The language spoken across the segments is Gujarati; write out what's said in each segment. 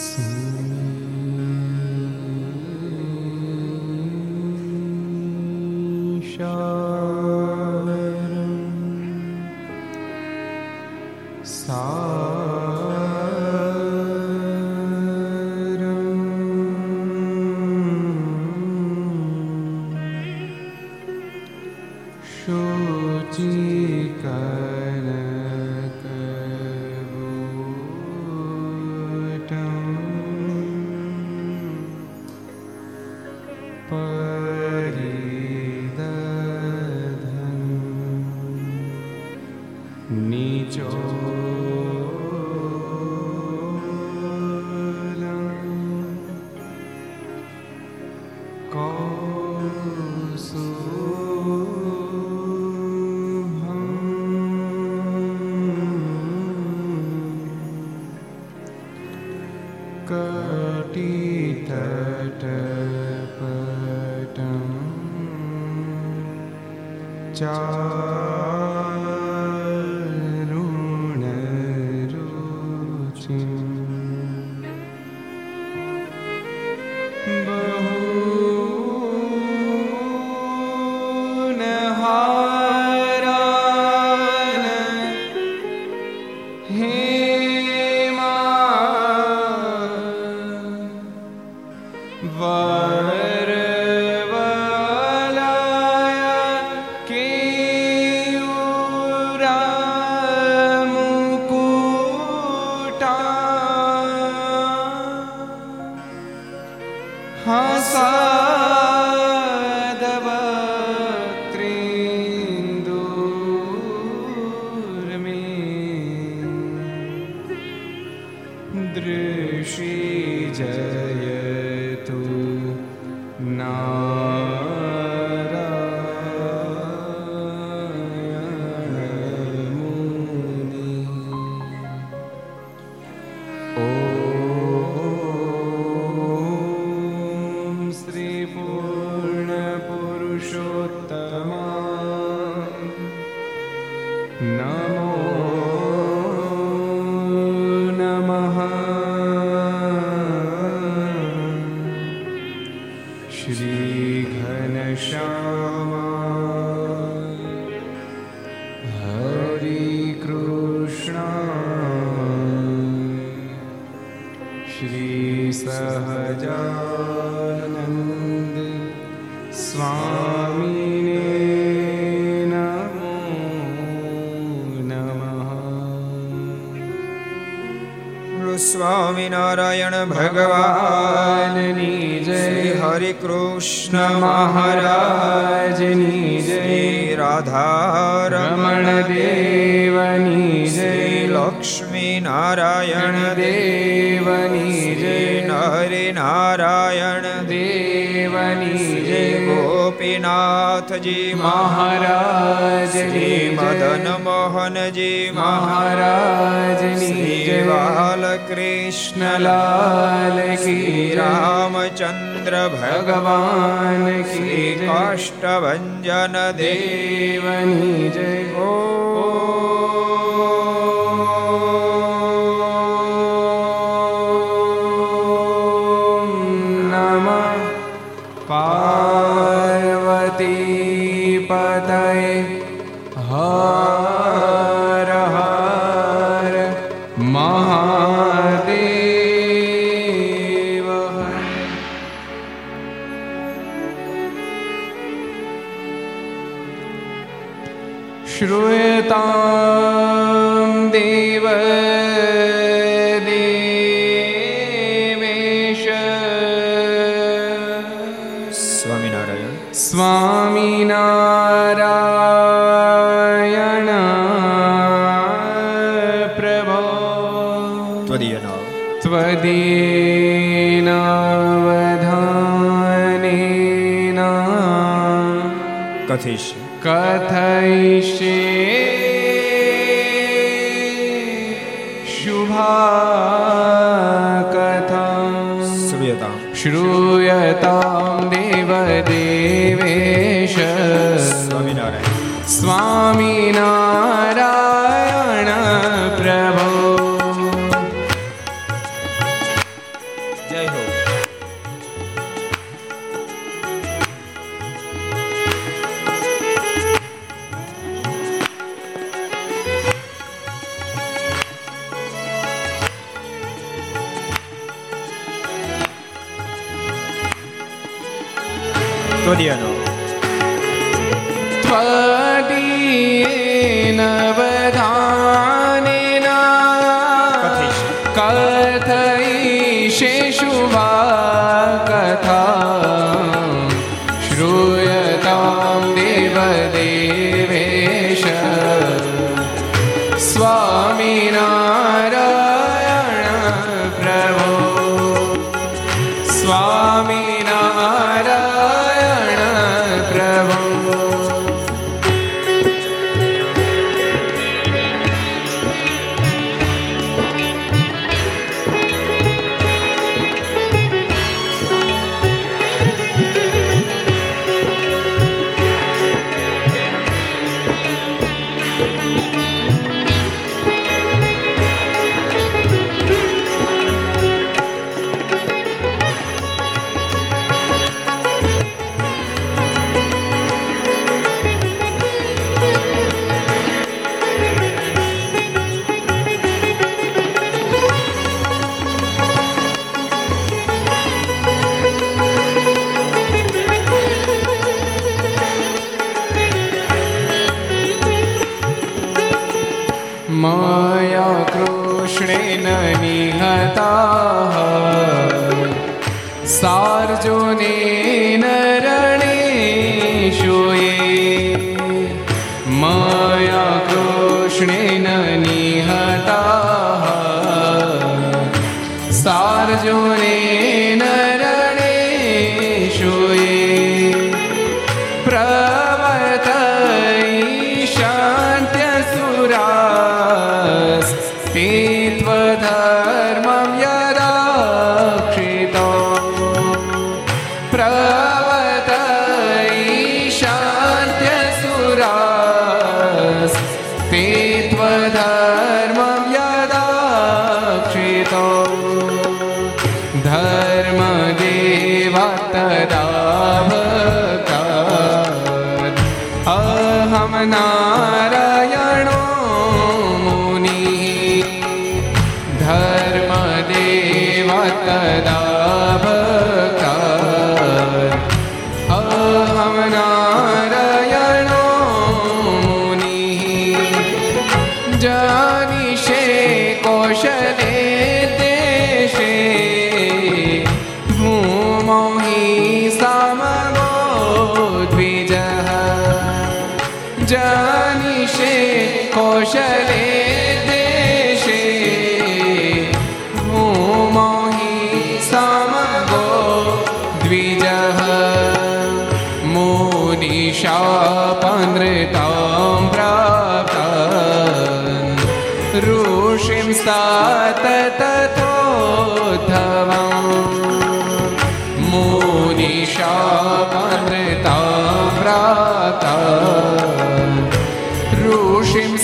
soon. 자. ભગવાન શ્રી કાષ્ટભન દેવની જય નથી. કથૈ કૃષ્ણેન નિહતા સાર્જુની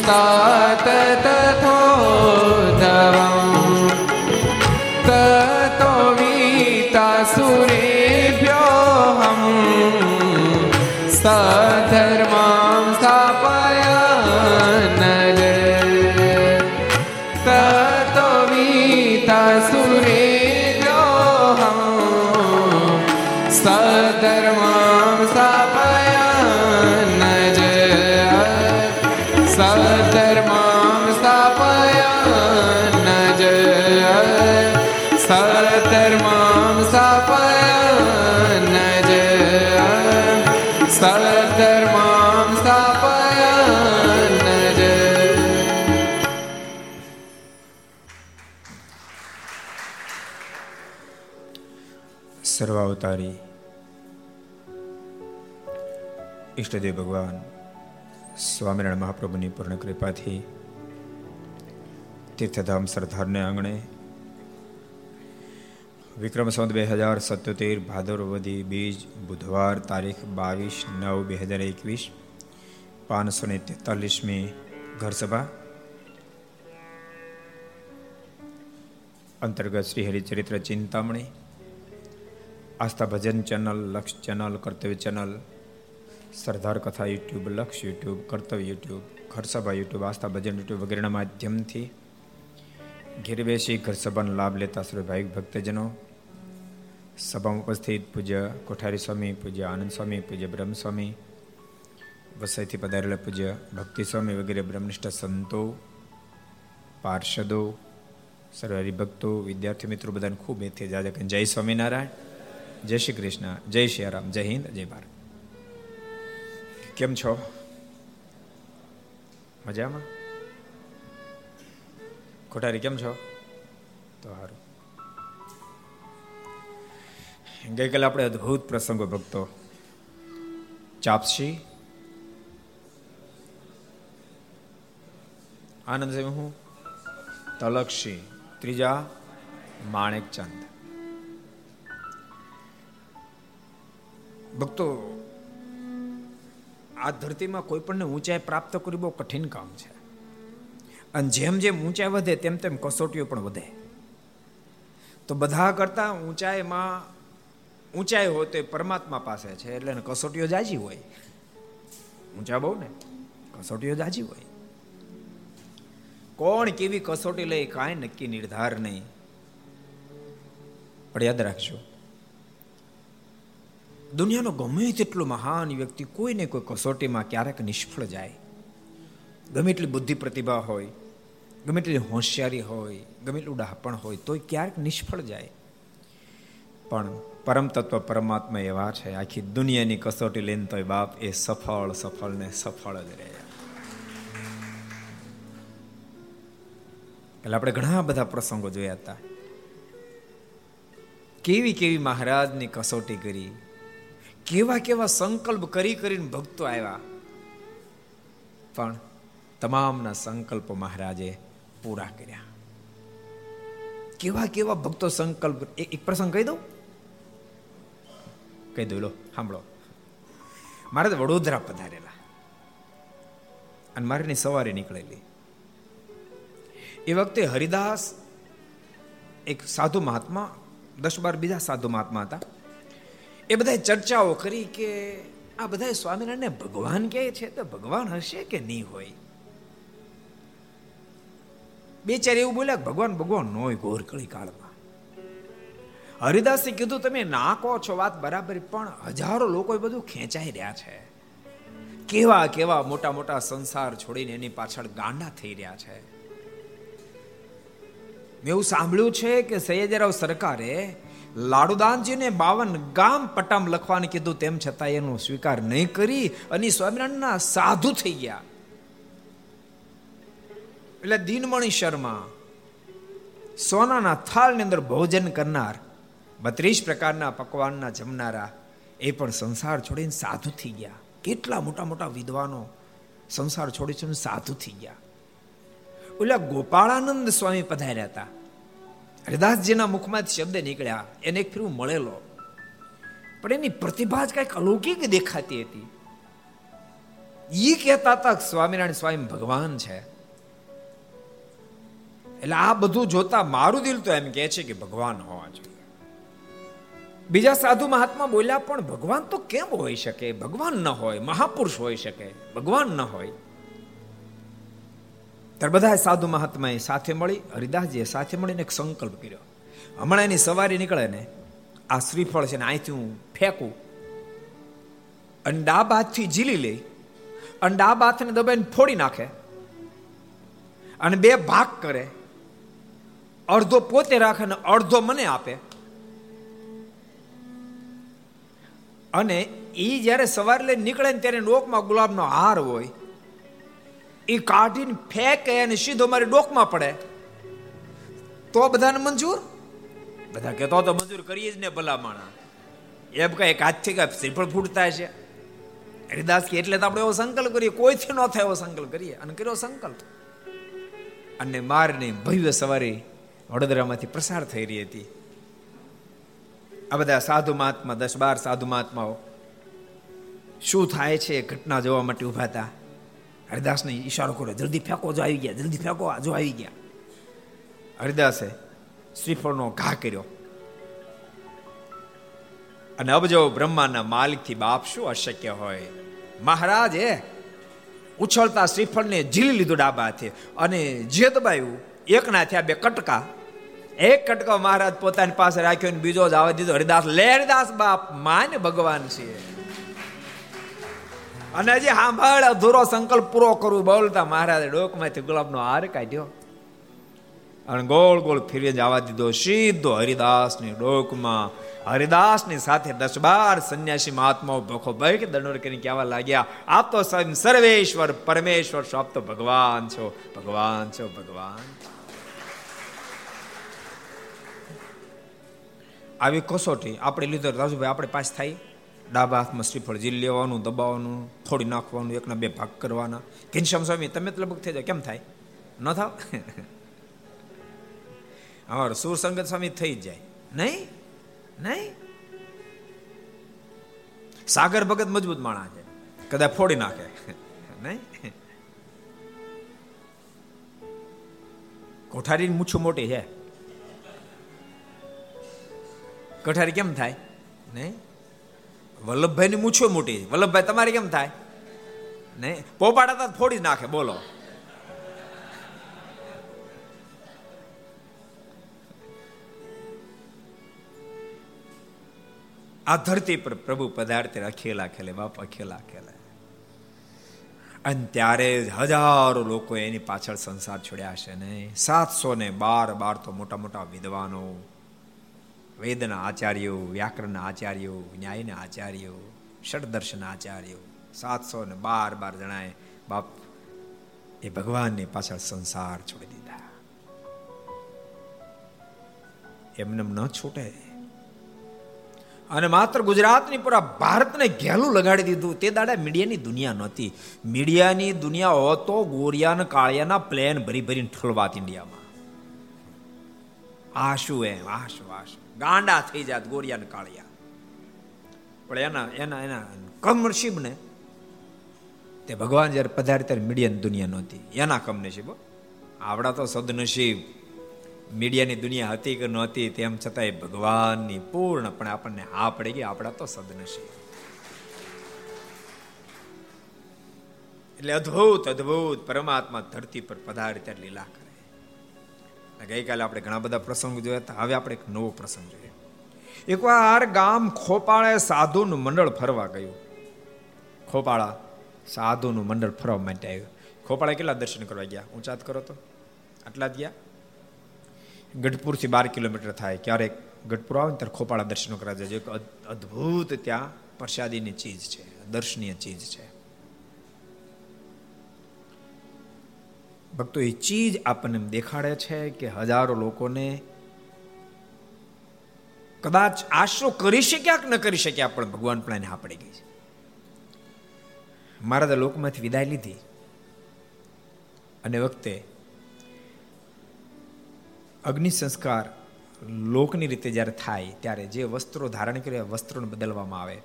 વિષ્ટાત તથો ધવમ તતો વિતા સુરેભ્યોહમ સા ઈષ્ટદેવ ભગવાન સ્વામિનારાયણ મહાપ્રભુની પૂર્ણ કૃપાથી તીર્થધામ સરદારને આંગણે વિક્રમ સંવત બે હજાર સત્યોતેર ભાદરવદી બીજ બુધવાર તારીખ બાવીસ નવ બે હજાર એકવીસ પાંચસો ને તેતાલીસમી ઘરસભા અંતર્ગત Shri Haricharitra Chintamani Aastha Bhajan channel Laksh channel Kartavya channel Sardar Katha YouTube, Laksh YouTube, Kartavya YouTube, Gharsabha YouTube, Aastha Bhajan YouTube વગેરેના માધ્યમથી ઘેર બેસી ઘર સભાનો લાભ લેતા સર્વે ભાવિક ભક્તજનો. સભામાં ઉપસ્થિત પૂજ્ય કોઠારી સ્વામી, પૂજ્ય આનંદ સ્વામી, પૂજ્ય બ્રહ્મ સ્વામી, વસઈથી પધારેલા પૂજ્ય ભક્તિ સ્વામી વગેરે બ્રહ્મનિષ્ઠ સંતો, પાર્ષદો સર્વ હરિભક્તો વિદ્યાર્થી મિત્રો બધાને ખૂબ એથી જાજે જય સ્વામિનારાયણ, જય શ્રી કૃષ્ણ, જય શ્રી રામ, જય હિન્દ, જય ભારત. કેમ છો? મજામાં? કોઠારી કેમ છો? તો સારું ગઈકાલે આપણે અદભુત પ્રસંગો ભક્તો. ચાપસી. આનંદ સાહેબ, હું? તલક્ષી. ત્રીજા, માણેકચંદ. ભક્તો આ ધરતીમાં કોઈ પણ ઊંચાઈ પ્રાપ્ત કરવી બહુ કઠિન કામ છે. અને જેમ જેમ ઊંચાઈ વધે, તેમ તેમ કસોટીઓ પણ વધે. તો બધા કરતા ઊંચાઈમાં, ઊંચાઈ હોય તો એ પરમાત્મા પાસે છે, એટલે કસોટીઓ જાજી હોય. ઊંચા બહુ ને? કસોટીઓ જાજી હોય. કોણ કેવી કસોટી લઈ, કાંઈ નક્કી નિર્ધાર નહીં. પણ યાદ રાખજો દુનિયાનો ગમે તેટલો મહાન વ્યક્તિ કોઈને કોઈ કસોટીમાં ક્યારેક નિષ્ફળ જાય. ગમે એટલી બુદ્ધિ પ્રતિભા હોય, ગમે એટલી હોશિયારી હોય, ગમે એટલું ડાપણ હોય, તોય ક્યારેક નિષ્ફળ જાય. પણ પરમ તત્વ પરમાત્મા એવા છે, આખી દુનિયાની કસોટી લઈને તોય બાપ એ સફળ સફળ ને સફળ જ રહે. એટલે આપણે ઘણા બધા પ્રસંગો જોયા હતા. કેવી કેવી મહારાજની કસોટી કરી કેવા કેવા સંકલ્પ કરી કરીને ભક્તો આવ્યા. પણ તમામના સંકલ્પ મહારાજે પૂરા કર્યા. કેવા કેવા ભક્તો સંકલ્પ એક પ્રસંગ કહી દઉં? કહી દઉં, લો, સાંભળો. મારે વડોદરા પધારેલા. અને મારે સવારે નીકળેલી. એ વખતે હરિદાસ એક સાધુ મહાત્મા, દસ બાર બીજા સાધુ મહાત્મા હતા. એ બધા ચર્ચાઓ કરી કે આ બધા સ્વામિનારાયણ ભગવાન કહે છે તો ભગવાન હશે કે નહીં હોય? બે એવું બોલ્યા, ભગવાન ભગવાન નો હોય ઘોર કળી કાળમાં હરિદાસે કીધું, તમે ના કહો છો વાત બરાબર, પણ હજારો લોકો બધું ખેંચાઈ રહ્યા છે. કેવા કેવા મોટા મોટા સંસાર છોડીને એની પાછળ ગાંડા થઈ રહ્યા છે. મેં એવું સાંભળ્યું છે કે સૈયદરાવ સરકારે લાડુદાનજીને બાવન ગામ પટામ લખવાનું કીધું, તેમ છતાં એનો સ્વીકાર નહીં કરી અને સ્વામિનારાયણના સાધુ થઈ ગયા. એટલે દિનમણી શર્મા સોનાના થાળની અંદર ભોજન કરનાર, બત્રીસ પ્રકારના પકવાનના જમનારા, એ પણ સંસાર છોડીને સાધુ થઈ ગયા. કેટલા મોટા મોટા વિદ્વાનો સંસાર છોડી સાધુ થઈ ગયા. ઓલા ગોપાળાનંદ સ્વામી પધાર્યા હતા. હરિદાસજીના મુખમાંથી શબ્દ નીકળ્યા. એને એક ફેરવું મળેલો. પણ એની પ્રતિભા જ કંઈક અલૌકિક દેખાતી હતી. એ કહેતા હતા સ્વામિનારાયણ સ્વામી ભગવાન છે. એટલે આ બધું જોતા મારું દિલ તો એમ કહે છે કે ભગવાન હોવા જોઈએ. બીજા સાધુ મહાત્મા બોલ્યા, પણ ભગવાન તો કેમ હોઈ શકે? ભગવાન ન હોય, મહાપુરુષ હોઈ શકે. ભગવાન ન હોય. ત્યારે બધા સાધુ મહાત્માએ સાથે મળી, હરિદાસજીએ સાથે મળીને એક સંકલ્પ કર્યો. હમણાં એની સવારી નીકળે ને, આ શ્રીફળ છે ને અહીંથી હું ફેંકું. અને ડાબ હાથથી ઝીલી લઈ અને ડાબ હાથને દબાઈને ફોડી નાખે અને બે ભાગ કરે. અડધો પોતે રાખે ને અડધો મને આપે. અને એ જ્યારે સવારે લઈને નીકળે ને ત્યારે નોકમાં ગુલાબનો હાર હોય એ કાઢીને ફેંકે અને સીધો મારી ડોકમાં પડે. તો બધાને મંજૂર? બધા કહેતો તો મંજૂર કરીએ જ ને ભલામણા એમ કઈ એક હાથથી કઈ શ્રીફળ ફૂટતા છે. હરિદાસ કે એટલે તો આપણે એવો સંકલ્પ કરીએ, કોઈથી ન થાય એવો સંકલ્પ કરીએ. અને કર્યો સંકલ્પ. અને મારની ભવ્ય સવારી વડોદરામાંથી પ્રસાર થઈ રહી હતી. આ બધા સાધુ મહાત્મા, દસ બાર સાધુ મહાત્માઓ, શું થાય છે ઘટના જોવા માટે ઊભા હતા? હરિદાસને ઈશારો કર્યો. જલ્દી ફેંકો, જો આવી ગયા. જલ્દી ફેંકો જો આવી ગયા. હરિદાસે શ્રીફળનો ઘા કર્યો. અને અબજો બ્રહ્માના માલિકથી બાપ શું અશક્ય હોય? મહારાજ એ ઉછળતા શ્રીફળને ઝીલી લીધું ડાબા હાથે અને જે દબાયું, એકના થયા બે કટકા. એક કટકો મહારાજ પોતાની પાસે રાખ્યો ને બીજો જ આવવા દીધો. હરિદાસ, લે હરિદાસ બાપ માન ભગવાન છે અને હજી સાંભળ અધૂરો સંકલ્પ પૂરો કરવું. બોલતા મહારાજે ડોકમાંથી ગુલાબનો હાર કાઢ્યો. અને ગોળ ગોળ ફેરવી જવા દીધો. સીધો હરિદાસની ડોકમાં. હરિદાસની સાથે દસ બાર સંન્યાસી મહાત્માઓ ભોખો ભય કે દંડોર કરીને કહેવા લાગ્યા, આપ તો સર્વેશ્વર, પરમેશ્વર છો. આપ તો ભગવાન છો. ભગવાન છો, ભગવાન. આવી કસોટી આપણે લીધો રાજુભાઈ આપણે પાસ થાય? ડાબા હાથમાં શ્રીફળ જીલ લેવાનું, દબાવવાનું, થોડી નાખવાનું, એકના બે ભાગ કરવાના. ઘનશ્યામ સ્વામી, તમે તો લગભગ થઈ જાય કેમ થાય? ન થાવ? અમારો સુરસંગત સ્વામી થઈ જ જાય. નહીં? નહીં? સાગર ભગત મજબૂત માણા છે. કદાચ ફોડી નાખે. નહીં? કોઠારી મૂછું મોટી છે. કોઠારી કેમ થાય? નહીં? વલ્લભભાઈની મૂછો મોટી વલ્લભભાઈ, તમારે કેમ થાય? નહીં પોપાડા ફોડી નાખે, બોલો. આ ધરતી પર પ્રભુ પદાર્થ અખેલા ખેલે, બાપ અખેલા ખેલે. અને ત્યારે હજારો લોકો એની પાછળ સંસાર છોડ્યા છે ને. સાતસો ને બાર બાર તો મોટા મોટા વિદ્વાનો વેદના આચાર્યો વ્યાકરણના આચાર્યો, ન્યાયના આચાર્યો, ષડદર્શન આચાર્યો, સાતસો ને બાર બાર જણાએ બાપ એ ભગવાનની પાછળ સંસાર છોડી દીધા. એમને ન છૂટે. અને માત્ર ગુજરાતની પૂરા ભારતને ઘેલું લગાડી દીધું. તે દાડા મીડિયાની દુનિયા નહોતી. મીડિયાની દુનિયા હોતો ગોરિયા કાળિયાના પ્લેન ભરી ભરીને ઠોલવાત ઇન્ડિયામાં. આશુ એમ? આશુ આશુ ગાંડા થઈ જાત ગોરિયા ને કાળિયા. પણ એના એના એના કમનસીબ ને તે ભગવાન જયારે પધારે ત્યારે મીડિયાની દુનિયા નહોતી. એના કમનસીબ આવડા તો સદનસીબ. મીડિયાની દુનિયા હતી કે નહોતી તેમ છતાંય ભગવાનની પૂર્ણપણે આપણને હા પડી ગઈ આપણા તો સદનસીબ. એટલે અદ્ભુત અદ્ભુત પરમાત્મા ધરતી પર પધારે ત્યારે લીલા કરે ગઈકાલે આપણે ઘણા બધા પ્રસંગો જોયા હતા. હવે આપણે એક નવો પ્રસંગ જોઈએ. એકવાર ગામ ખોપાળે સાધુનું મંડળ ફરવા ગયું. ખોપાળા સાધુનું મંડળ ફરવા માટે આવ્યું. ખોપાળા કેટલા દર્શન કરવા ગયા? ઊંચાત કરો તો? આટલા જ ગયા? ગઢપુરથી બાર કિલોમીટર થાય. ક્યારેક ગઢપુર આવે ને ત્યારે ખોપાળા દર્શન કરવા જાય. એક અદ્ભુત ત્યાં પ્રસાદીની ચીજ છે. દર્શનીય ચીજ છે. ભક્તો એ ચીજ આપણને દેખાડે છે કે હજારો લોકોને કદાચ આશરો કરી શક્યા કે ન કરી શક્યા, પણ ભગવાન પણ એને હા પડી ગઈ છે. મહારાજે લોકમાંથી વિદાય લીધી. અને વખતે અગ્નિ સંસ્કાર લોકની રીતે જ્યારે થાય, ત્યારે જે વસ્ત્રો ધારણ કરે વસ્ત્રોને બદલવામાં આવે.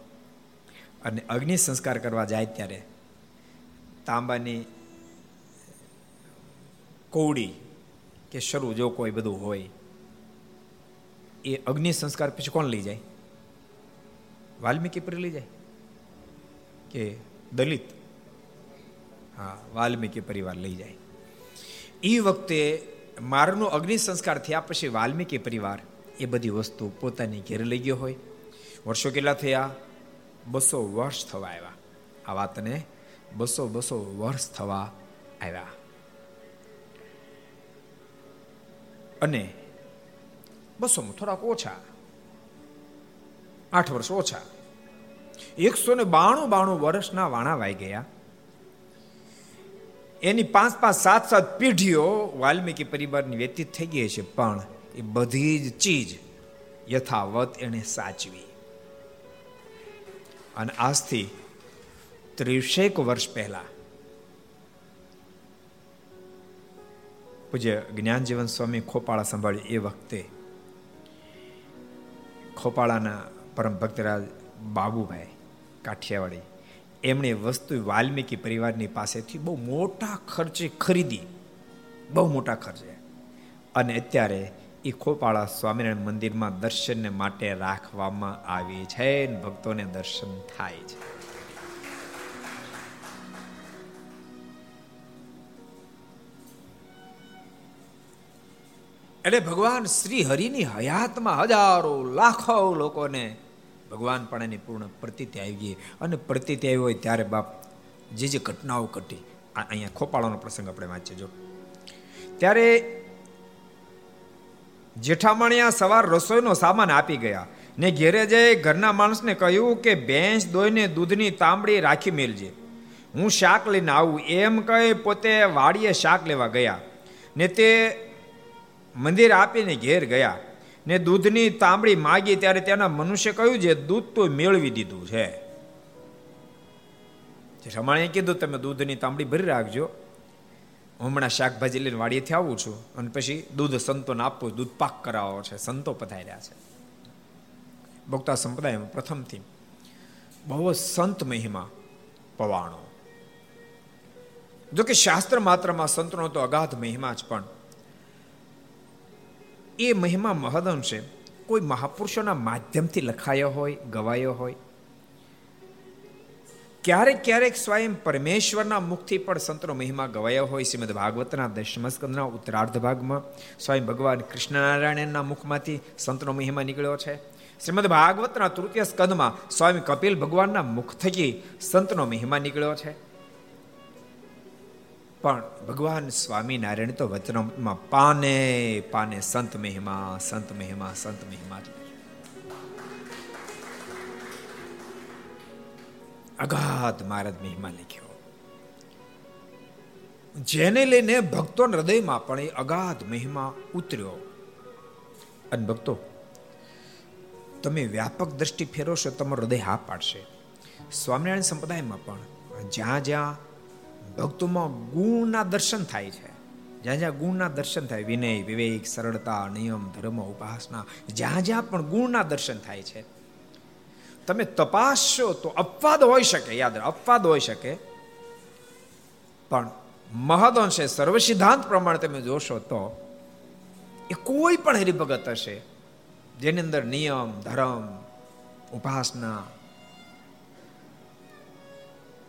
અને અગ્નિ સંસ્કાર કરવા જાય ત્યારે તાંબાની કોવડી કે શરૂ જો કોઈ બધું હોય, એ અગ્નિ સંસ્કાર પછી કોણ લઈ જાય? વાલ્મીકી પર લઈ જાય કે દલિત? હા, વાલ્મીકી પરિવાર લઈ જાય. એ વખતે મારનો અગ્નિ સંસ્કાર થયા પછી વાલ્મીકી પરિવાર એ બધી વસ્તુ પોતાની ઘેર લઈ ગયો હોય. વર્ષો કેટલા થયા? બસો વર્ષ થવા આવ્યા. આ વાતને બસો બસો વર્ષ થવા આવ્યા. અને બસોમાં થોડાક ઓછા. આઠ વર્ષ ઓછા. એકસો ને બાણું બાણું વર્ષના વાણા વાઈ ગયા. એની પાંચ પાંચ સાત સાત પેઢીઓ વાલ્મીકી પરિવારની વ્યતીત થઈ ગઈ છે, પણ એ બધી જ ચીજ યથાવત એને સાચવી. અને આજથી ત્રીસેક વર્ષ પહેલા પૂજ્ય જ્ઞાનજીવન સ્વામી ખોપાળા સંભાળ્યું એ વખતે ખોપાળાના પરમ ભક્તરાજ બાબુભાઈ કાઠિયાવાડી, એમણે વસ્તુ વાલ્મીકી પરિવારની પાસેથી બહુ મોટા ખર્ચે ખરીદી, બહુ મોટા ખર્ચે. અને અત્યારે એ ખોપાળા સ્વામિનારાયણ મંદિરમાં દર્શનને માટે રાખવામાં આવી છે ભક્તોને દર્શન થાય છે. એટલે ભગવાન શ્રી હરિની હયાતમાં હજારો, લાખો લોકોને ભગવાન પણ એની પૂર્ણ પ્રતિતિ આવી ગઈ. અને પ્રતિતિ આવી હોય ત્યારે બાપ જે જે ઘટનાઓ ઘટી અહીંયા ખોપાળાનો પ્રસંગ આપણે વાંચીએ જો. ત્યારે જેઠામણિયા સવાર રસોઈનો સામાન આપી ગયા ને ઘેરે જઈ ઘરના માણસને કહ્યું કે ભેંસ દોઈને દૂધની તાંબડી રાખી મેલજે. હું શાક લઈને આવું. એમ કહી પોતે વાડીએ શાક લેવા ગયા ને તે મંદિર આપીને ઘેર ગયા ને દૂધની તાંબડી માગી ત્યારે તેના મનુષ્ય કહ્યું છે, દૂધ તો મેળવી દીધું છે. રમાણીએ કીધું, તમે દૂધની તાંબડી ભરી રાખજો. હમણાં શાકભાજી લઈને વાડીએથી આવું છું અને પછી દૂધ સંતોને આપવું દૂધ પાક કરાવો છે. સંતો પધાર્યા છે. ભક્તા સંપ્રદાયમાં પ્રથમથી બહુ સંત મહિમા પવાણો. જોકે શાસ્ત્ર માત્રમાં સંતનો તો અગાધ મહિમા જ પણ એ મહિમા મહદઅંશે કોઈ મહાપુરુષોના માધ્યમથી લખાયો હોય, ગવાયો હોય. ક્યારેક ક્યારેક સ્વયં પરમેશ્વરના મુખથી પણ સંતનો મહિમા ગવાયો હોય. શ્રીમદ ભાગવતના દશમસ્કંદના ઉત્તરાર્ધ ભાગમાં સ્વયં ભગવાન કૃષ્ણનારાયણના મુખમાંથી સંતનો મહિમા નીકળ્યો છે. શ્રીમદ ભાગવતના તૃતીય સ્કંદમાં સ્વામી કપિલ ભગવાનના મુખ થકી સંતનો મહિમા નીકળ્યો છે. પણ ભગવાન સ્વામિનારાયણ તો વચનમાં પાને પાને સંત મહિમા સંત મહિમા સંત મહિમા અગાધ મહારાજ મહિમા લખ્યો. જેને લઈને ભક્તો હૃદયમાં પણ એ અગાધ મહિમા ઉતર્યો. અને ભક્તો, તમે વ્યાપક દ્રષ્ટિ ફેરવશો તમારું હૃદય હા પાડશે. સ્વામિનારાયણ સંપ્રદાયમાં પણ જ્યાં જ્યાં ભક્તોમાં ગુણના દર્શન થાય છે. જ્યાં જ્યાં ગુણના દર્શન થાય, વિનય, વિવેક, સરળતા, નિયમ, ધર્મ, ઉપાસના, જ્યાં જ્યાં પણ ગુણના દર્શન થાય છે. તમે તપાસશો તો અપવાદ હોઈ શકે, યાદ અપવાદ હોઈ શકે. પણ મહદઅંશે સર્વ સિદ્ધાંત પ્રમાણે તમે જોશો તો એ કોઈ પણ હરિભગત હશે, જેની અંદર નિયમ, ધર્મ, ઉપાસના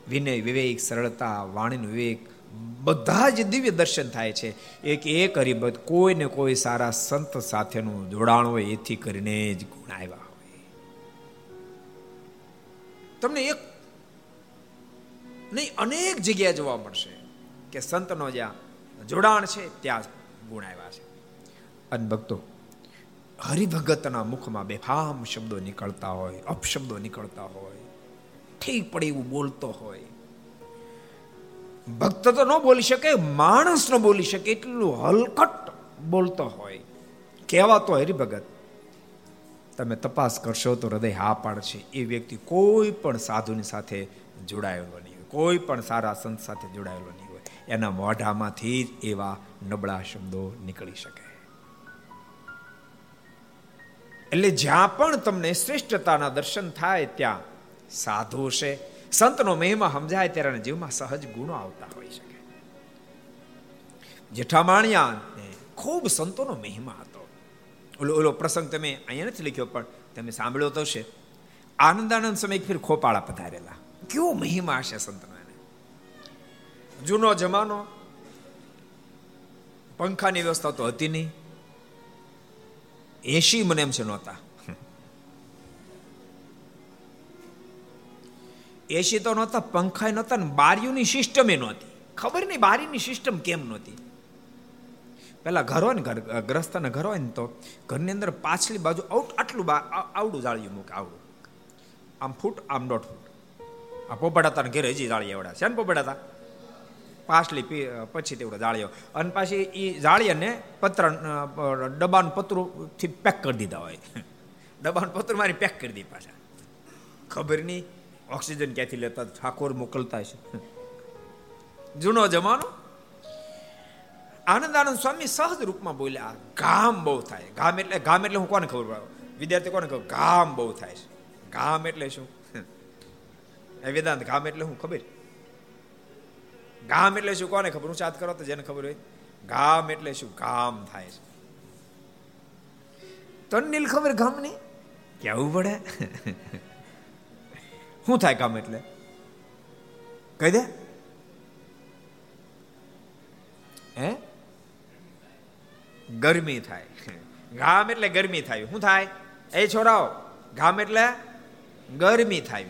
વિનય, વિવેક, સરળતા, વાણીનું વિવેક, બધા જ દિવ્ય દર્શન થાય છે. એક એક હરિભક્ત કોઈ ને કોઈ સારા સંત સાથેનું જોડાણ હોય, એથી કરીને જ ગુણ આવ્યા હોય. તમને એક નહીં, અનેક જગ્યાએ જોવા મળશે કે સંતનો જ્યાં જોડાણ છે, ત્યાં ગુણ આવ્યા છે. અને ભક્તો, હરિભગતના મુખમાં બેફામ શબ્દો નીકળતા હોય, અપશબ્દો નીકળતા હોય ઠીક પડે એવું બોલતો હોય. ભક્ત તો ન બોલી શકે, માણસ ન બોલી શકે, એટલું હલકટ બોલતો હોય. કહેવાતો હરિભગત, તમે તપાસ કરશો તો હૃદય હા પાડશે. એ વ્યક્તિ કોઈ પણ સાધુની સાથે જોડાયેલો નહીં હોય, કોઈ પણ સારા સંત સાથે જોડાયેલો નહીં હોય. એના મોઢામાંથી જ એવા નબળા શબ્દો નીકળી શકે. એટલે જ્યાં પણ તમને શ્રેષ્ઠતાના દર્શન થાય ત્યાં સાધુ છે. સંતનો મહિમા સમજાય ત્યારે જીવમાં સહજ ગુણો આવતા હોઈ શકે જેઠામાણિયા ખૂબ સંતોનો મહિમા હતો. ઓલો ઓલો પ્રસંગ તમે અહીંયા નથી લખ્યો, પણ તમે સાંભળ્યો તો છે આનંદાનંદ સમય ફીર ખોપાળા પધારેલા. કેવો મહિમા હશે સંતનો જૂનો જમાનો, પંખાની વ્યવસ્થા તો હતી નહીં. એસી મને એમ છે નહોતા. એસી તો નહોતા પંખા નહોતા ને બારીઓની સિસ્ટમ એ નહોતી ખબર નહીં બારીની સિસ્ટમ કેમ નહોતી? પેલા ઘર હોય ને, ઘર ગ્રસ્તના ઘર હોય ને તો ઘરની અંદર પાછલી બાજુ આઉટ આટલું આવડું જાળ્યું મૂકે, આવડું. આમ ફૂટ, આમ દોઢ ફૂટ. આ પોપડા તાને ઘેર હજી જાળી એવડા છે ને પોપડા તા પાછલી પછી તેવડો જાળીઓ અને પાછી એ જાળીને પત્ર ડબ્બાનું પતરું પેક કરી દીધા હોય. ડબ્બાનું પતરું મારી પેક કરી દીધી પાછા. ખબર નહીં ઓક્સિજન ક્યાંથી લેતા ઠાકોર મોકલતા છે જૂનો જમાનો? આનંદ આનંદ સ્વામી સહજ રૂપમાં બોલ્યા ગામ બહુ થાય. ગામ એટલે ગામ એટલે હું કોને ખબર પડે? વિદ્યાર્થી કોને ખબર? ગામ બહુ થાય છે. ગામ એટલે શું? વેદાંત, ગામ એટલે હું ખબર? ગામ એટલે શું? કોને ખબર? હું ચાત કરો તો જેને ખબર હોય. ગામ એટલે શું? ગામ થાય છે. તન નીલ ખબર ગામની? કેવું પડે? શું થાય કામ એટલે? કહી દે. હે? ગરમી થાય. ઘામ એટલે ગરમી થાય. શું થાય? એ છોરાઓ ઘામ એટલે ગરમી થાય.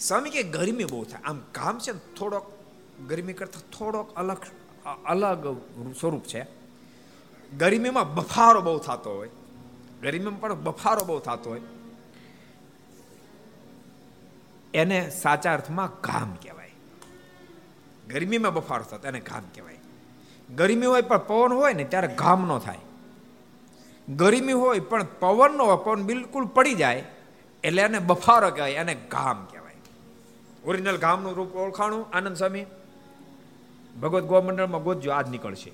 સ્વામી કે ગરમી બહુ થાય. આમ ઘામ છે થોડોક ગરમી કરતા થોડોક અલગ અલગ સ્વરૂપ છે. ગરમીમાં બફારો બહુ થતો હોય. ગરમીમાં પણ બફારો બહુ થતો હોય. એને સાચા અર્થમાં ઘામ કહેવાય. ગરમીમાં બફારો થતો, એને ઘામ કહેવાય. ગરમી હોય પણ પવન હોય ને ત્યારે ઘામ ન થાય. ગરમી હોય પણ પવન નો પવન બિલકુલ પડી જાય, એટલે એને બફારો કહેવાય, એને ઘામ કહેવાય. ઓરિજિનલ ઘામનું રૂપ ઓળખાણું, આનંદ સ્વામી. ભગવત ગોમંડળમાં ગોતજો, આજ નીકળશે.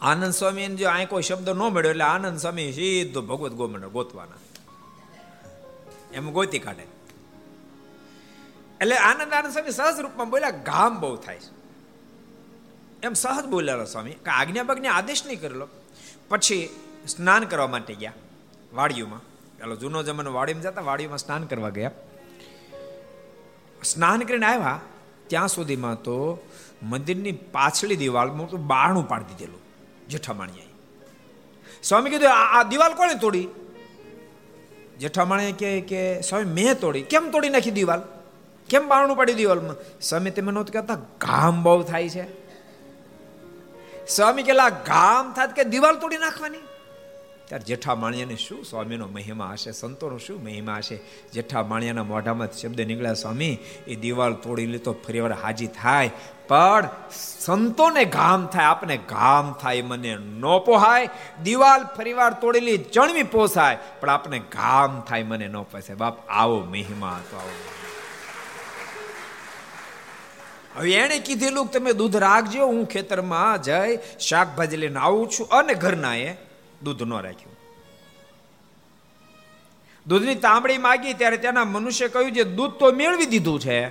આનંદ સ્વામી જો અહીં કોઈ શબ્દ ન મળ્યો, એટલે આનંદ સ્વામી સીધો ભગવત ગોમંડળ ગોતવાના. એમ ગોતી કાઢે. એટલે આનંદ આનંદ સ્વામી સહજ રૂપમાં બોલ્યા, ગામ બહુ થાય છે. એમ સહજ બોલ્યા સ્વામી, કે આજ્ઞા બગ્ને આદેશ નહીં કરેલો. પછી સ્નાન કરવા માટે ગયા, વાડીઓમાં. પેલો જૂનો જમાનો વાડીમાં જતા, વાડીઓમાં સ્નાન કરવા ગયા. સ્નાન કરીને આવ્યા, ત્યાં સુધીમાં તો મંદિરની પાછલી દિવાલ તો બારણું પાડી દીધેલું, જેઠામાણીએ. સ્વામી કીધું આ દિવાલ કોણે તોડી? જેઠામાણીએ કહે કે, સ્વામી, મેં તોડી. કેમ તોડી નાખી દિવાલ? કેમ બારણું પાડી દિવાલમાં સ્વામી, તમે નહોતું કહેતા? ઘામ બહુ થાય છે. સ્વામી કેલા ઘામ થાય કે દિવાલ તોડી નાખવાની? ત્યારે જેઠા માણિયાને શું સ્વામીનો મહિમા હશે? સંતોનો શું મહિમા હશે? જેઠા માણિયાના મોઢામાં શબ્દ નીકળ્યા, સ્વામી, એ દિવાલ તોડી લે તો ફરી હાજી થાય. પણ સંતોને ઘામ થાય, આપને ઘામ થાય, મને ન પોહાય. દિવાલ ફરીવાર તોડેલી ચણવી પોસાય, પણ આપને ઘામ થાય, મને ન પોસાય. બાપ, આવો મહિમા હતો, આવો હવે એણે કીધેલું તમે દૂધ રાખજો, હું ખેતરમાં જઈ શાકભાજી લઈને આવું છું અને ઘરના એ દૂધ ન રાખ્યું. દૂધની તાંબડી માગી ત્યારે તેના મનુષ્ય કહ્યું, જે દૂધ તો મેળવી દીધું છે.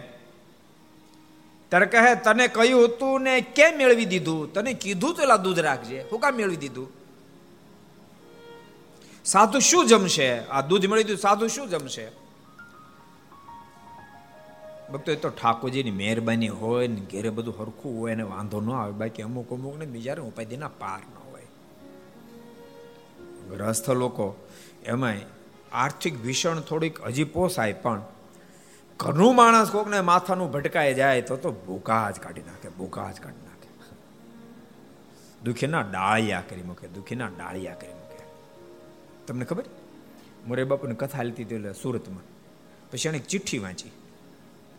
ત્યારે કહે, તને કહ્યું હતું ને કેમ મેળવી દીધું? તને કીધું તો એલા દૂધ રાખજે. હું કામ મેળવી દીધું? સાધુ શું જમશે? આ દૂધ મેળવી દીધું, સાધુ શું જમશે? ભક્તો, એ તો ઠાકોરજીની મહેરબાની હોય ને ઘેરે બધું હરખું હોય ને વાંધો ન આવે. બાકી અમુક અમુક ને બીજા ઉપાધિના પાર ગ્રસ્થ લોકો, એમાંય આર્થિક ભીષણ થોડીક હજી પોસાય, પણ ઘરનું માણસ કોકને માથાનું ભટકાઈ જાય તો તો ભૂકા જ કાઢી નાખે ભૂકા જ કાઢી નાખે. દુખીના ડાળિયા કરી મૂકે, દુખીના ડાળિયા કરી મૂકે. તમને ખબર? મોરે બાપુની કથા લીધી હતી સુરતમાં. પછી એને ચિઠ્ઠી વાંચી.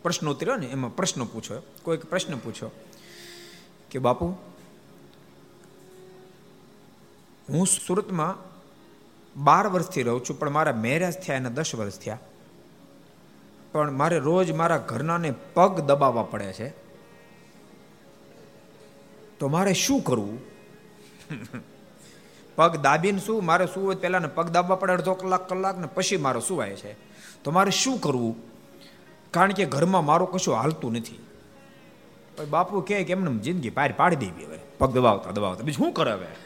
પ્રશ્ન ઉતર્યો ને, એમાં પ્રશ્ન પૂછો કોઈક પ્રશ્ન પૂછો કે બાપુ, હું સુરતમાં બાર વર્ષથી રહું છું, પણ મારા મેરેજ થયા અને દસ વર્ષ થયા. પણ મારે રોજ મારા ઘરનાને પગ દબાવવા પડે છે. તો મારે શું કરવું? પગ દાબીને શું? મારે શું હોય પહેલાં પગ દાબવા પડે અડધો કલાક કલાક ને પછી મારે સુવાય છે. તો મારે શું કરવું? કારણ કે ઘરમાં મારું કશું હાલતું નથી. બાપુ કે એમને જિંદગી પાર પાડી દેવી હવે. પગ દબાવતા દબાવતા. બીજું શું કરે હવે?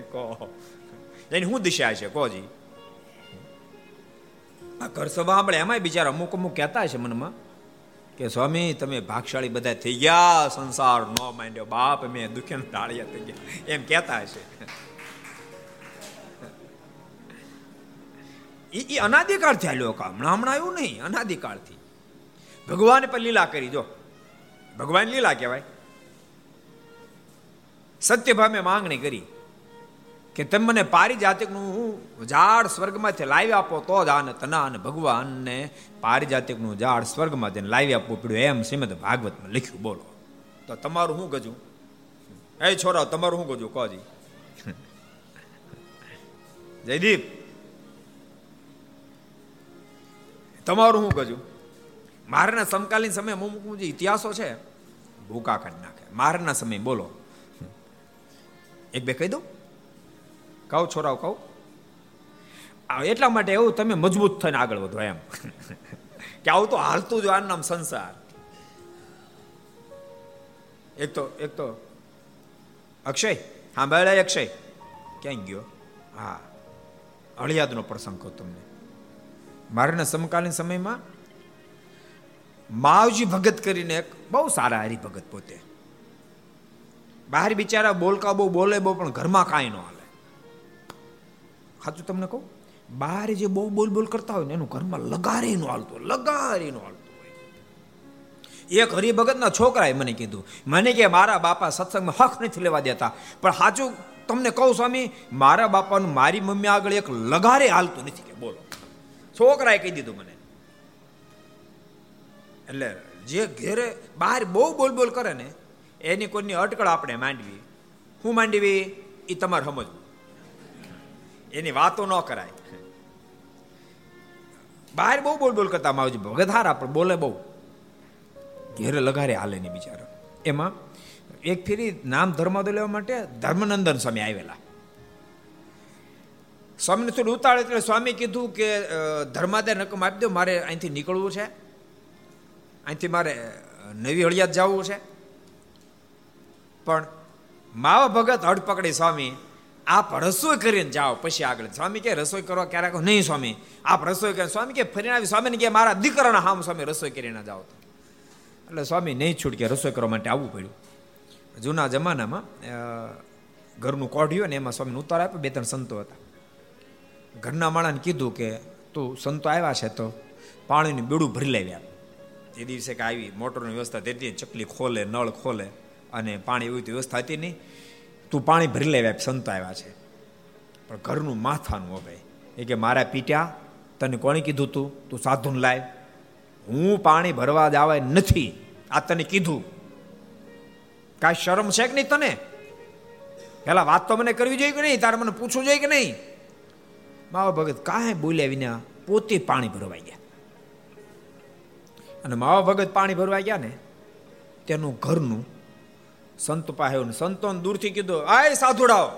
કહો એની શું દિશા છે કોજી આ ઘર સભા એમાંય બિચારા અમુક અમુક કહેતા છે મનમાં કે, સ્વામી, તમે ભાગશાળી બધા થઈ ગયા, સંસાર નો માંડ્યો. બાપ મેં દુખ્યા ટાળિયા થઈ ગયા. એમ કહેતા હશે. એ અનાદિકાળથી હાલ્યો કામ હમણાં હમણાં આવ્યું નહીં, અનાદિકાળથી. ભગવાને પણ લીલા કરી, જો. ભગવાન લીલા કહેવાય. સત્યભામે માંગણી કરી. કે તમે મને પારિજાતિકનું ઝાડ સ્વર્ગમાંથી લાવી આપો, તો જ આને તના અને ભગવાનને પારિજાતિકનું ઝાડ સ્વર્ગમાં જઈને લાવી આપવું પડ્યું, એમ શ્રીમદ ભાગવતમાં લખ્યું, બોલો. તો તમારું શું ગજું? એ છોરા, તમારું શું ગજું? કોજી જયદીપ. તમારું શું ગજું? મારના સમકાલીન સમય અમુક જે ઇતિહાસો છે. ભૂકા કાઢી નાખે. મારના સમય, બોલો. એક બે કહી દઉં? કહું છોરાઓ, કહો. એટલા માટે એવું તમે મજબૂત થઈને આગળ વધો એમ. કે આવું તો હાલતું જ આ નામ સંસાર. એક તો એક તો, અક્ષય હા બેડા અક્ષય? ક્યાં ગયો? હા. અળિયાદનો પ્રસંગ કહું તમને. મારાના સમકાલીન સમયમાં માવજી ભગત કરીને એક બહુ સારા હરિભગત પોતે. બહાર બિચારા બોલકા બહુ બોલે બહુ, પણ ઘરમાં કાંઈ ન હાલે સાચું તમને કહું? બહાર જે બહુ બોલ બોલ કરતા હોય ને, એનું ઘરમાં લગારી નું હાલતું લગારી હાલતું એક હરિભગતના છોકરાએ મને કીધું, મને કે મારા બાપા સત્સંગમાં હક નથી લેવા દેતા, પણ સાચું તમને કહું સ્વામી, મારા બાપાનું મારી મમ્મી આગળ એક લગારે હાલતું નથી કે બોલો. છોકરાએ કહી દીધું મને. એટલે જે ઘેરે બહાર બહુ બોલ બોલ કરે ને, એની કોઈની અટકળ આપણે માંડવી. હું માંડવી? એ તમારે સમજવું. એની વાતો ન કરાય. બહાર બહુ બોલ બોલ કરતા માવજી હારા પણ બોલે બહુ. ઘેરે લગારે હાલે નહીં બિચારા. એમાં એક ફેરી નામ ધર્માદો લેવા માટે ધર્મનંદન સ્વામી આવેલા. સ્વામીને થોડું ઉતાળે એટલે સ્વામી કીધું કે ધર્માદે રકમ આપી દો મારે અહીંથી નીકળવું છે. અહીંથી મારે નવી હળિયાત જવું છે. પણ માવા ભગત હડપકડી સ્વામી આપ રસોઈ કરીને જાઓ, પછી આગળ. સ્વામી કે રસોઈ કરવા ક્યારેક નહીં સ્વામી, આપ રસોઈ કરે સ્વામી કે ફરીને આવી. સ્વામીને કે મારા દીકરાના હામ સ્વામી રસોઈ કરીને જાઓ. એટલે સ્વામી નહીં છૂટકે રસોઈ કરવા માટે આવવું પડ્યું. જૂના જમાનામાં ઘરનું કોઢ્યું ને એમાં સ્વામીને ઉતાર આપ્યો, બે ત્રણ સંતો હતા. ઘરના માણાને કીધું કે, તું સંતો આવ્યા છે તો પાણીનું બેડું ભરી લાવ્યા એ દિવસે કે આવી મોટરની વ્યવસ્થા તેથી ચકલી ખોલે, નળ ખોલે, અને પાણી એવી વ્યવસ્થા હતી નહીં. તું પાણી ભરી લેવા સંતો આવ્યા છે. પણ ઘરનું માથાનું હવે. એ કે મારા પીટ્યા, તને કોણે કીધું તું? તું સાધુન લાય. હું પાણી ભરવા જવાય નથી. આ તને કીધું. કાંઈ શરમ છે કે નહીં તને? પેલા વાત તો મને કરવી જોઈએ કે નહીં? તારે મને પૂછવું જોઈએ કે નહીં? માવા ભગત કાંઈ બોલ્યા વિના પોતે પાણી ભરવા ગયા. અને માવા ભગત પાણી ભરવા ગયા ને, તેનું ઘરનું સંત પાસે સંતો દૂરથી કીધું, આય સાધુડાઓ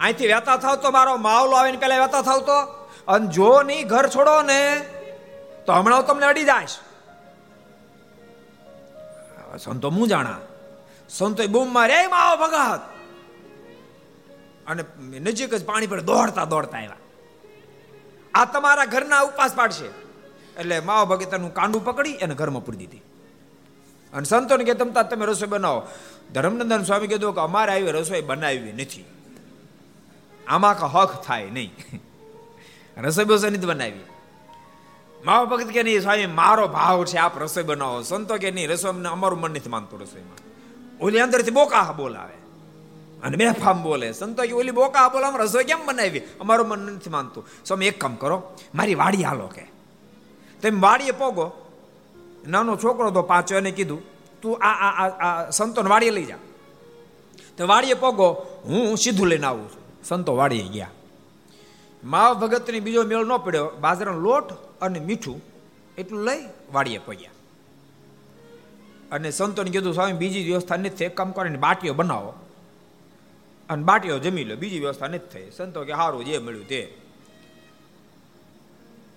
અહીંથી વહેતા થાવ તો મારો માવલો આવીને પેલા વહેતા થાવ તો? અને જો નહીં ઘર છોડો ને, તો હમણાં તમને અડી જાય સંતો હું જાણા? સંતો બૂમ મારે માવો ભગત! અને નજીક જ પાણી પર દોડતા દોડતા આવ્યા આ તમારા ઘરના ઉપવાસ પાડશે. એટલે માવો ભગતનું કાંડું પકડી અને ઘરમાં પૂરી દીધી. અને સંતોને કે તમતા તમે રસોઈ બનાવો. ધર્મનંદન સ્વામી કીધું કે અમારે આવી રસોઈ બનાવી નથી. આમાં કે હક થાય નહીં. રસોઈ બસોઈ નથી બનાવી. મા ભગત કે નહીં, સ્વામી, મારો ભાવ છે આપ રસોઈ બનાવો. સંતો કે નહીં, રસોઈ અમારું મન નથી માનતું રસોઈમાં. ઓલી અંદરથી બોકા બોલાવે. અને મેં ફામ બોલે. સંતો કે, ઓલી બોકા બોલે રસોઈ કેમ બનાવી? અમારું મન નથી માનતું. સ્વામી, એક કામ કરો. મારી વાડી હાલો કે. તમે વાડીએ પોગો. નાનો છોકરો તો પાંચો એને કીધું તું આ આ આ સંતોને વાડીએ લઈ જા. તો વાડીએ પોગો, હું સીધું લઈને આવું છું. સંતો વાડીએ ગયા. માવ ભગતની બીજો મેળ ન પડ્યો. બાજરાનો લોટ અને મીઠું એટલું લઈ વાડીએ પગ્યા. અને સંતોને કીધું, સ્વામી, બીજી વ્યવસ્થા નથી થઈ. કામ કરીને બાટીઓ બનાવો. અને બાટીઓ જમી લો. બીજી વ્યવસ્થા નથી થઈ. સંતો કે સારું જે મળ્યું તે.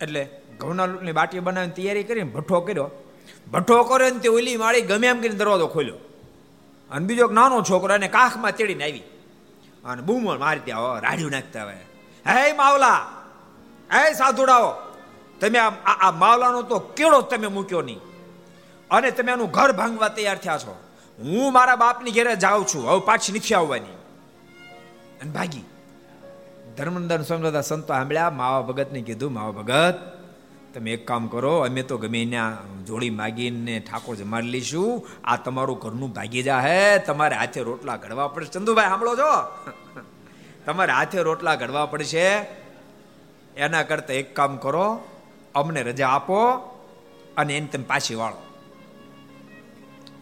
એટલે ઘઉંના લોટની બાટીઓ બનાવીને તૈયારી કરીને ભઠ્ઠો કર્યો. ભઠ્ઠો કરે ને તે ઓલી માળી ગમે એમ કરીને દરવાજો ખોલ્યો. અને બીજો નાનો છોકરો એને કાખમાં ચડીને આવી. અને બૂમો મારી ત્યાં રાડ્યું નાખતા હવે હે માવલા, હે સાધુડાઓ, તમે આ આ માવલાનો તો કેળો તમે મૂક્યો નહીં. અને તમે એનું ઘર ભાંગવા તૈયાર થયા છો. હું મારા બાપની ઘેરે જાઉં છું. હવે પાછી નથી આવવાની. અને ભાગી. ધર્મનંદન સ્વામી સંતો સાંભળ્યા, માવા ભગતને કીધું, માવા ભગત તમે એક કામ કરો, અમે તો ગમે એના જોડી માગીને ઠાકોર જમાડી લઈશું. આ તમારું ઘરનું ભાગી જા હે, તમારે હાથે રોટલા ઘડવા પડશે. ચંદુભાઈ, સાંભળો છો? તમારે હાથે રોટલા ઘડવા પડશે. એના કરતા એક કામ કરો, અમને રજા આપો અને એને તમે પાછી વાળો.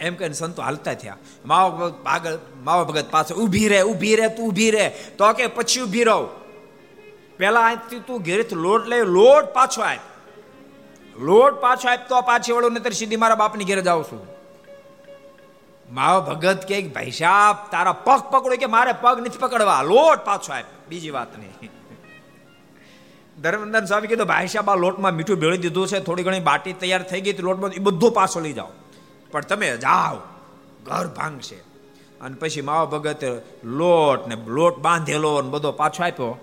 એમ કહીને સંતો હાલતા થયા. માવા ભગત આગળ માવા ભગત પાસે ઊભી રહે ઊભી રહે, તું ઊભી રહે. તો કે પછી ઊભી રહો. પેલા અહીંથી તું ઘેરેથી લોટ લઈ, લોટ પાછો આપ. લોટ પાછો આપતો પાછી વળો નતર સીધી મારા બાપની ઘેર જાઉં છું. માવ ભગત કે, ભાઈ સાહેબ તારા પગ પકડો. કે, મારે પગ નથી પકડવા. લોટ પાછો આપ. બીજી વાત નહીં. ધર્મનંદન સ્વામી કીધું, ભાઈ સાહેબ આ લોટમાં મીઠું ભેળી દીધું છે, થોડી ઘણી બાટી તૈયાર થઈ ગઈ લોટમાં એ બધું પાછો લઈ જાઓ. પણ તમે જાઓ. ઘર ભાંગશે. અને પછી માવા ભગત લોટ ને લોટ બાંધેલો ને બધો પાછો આપ્યો.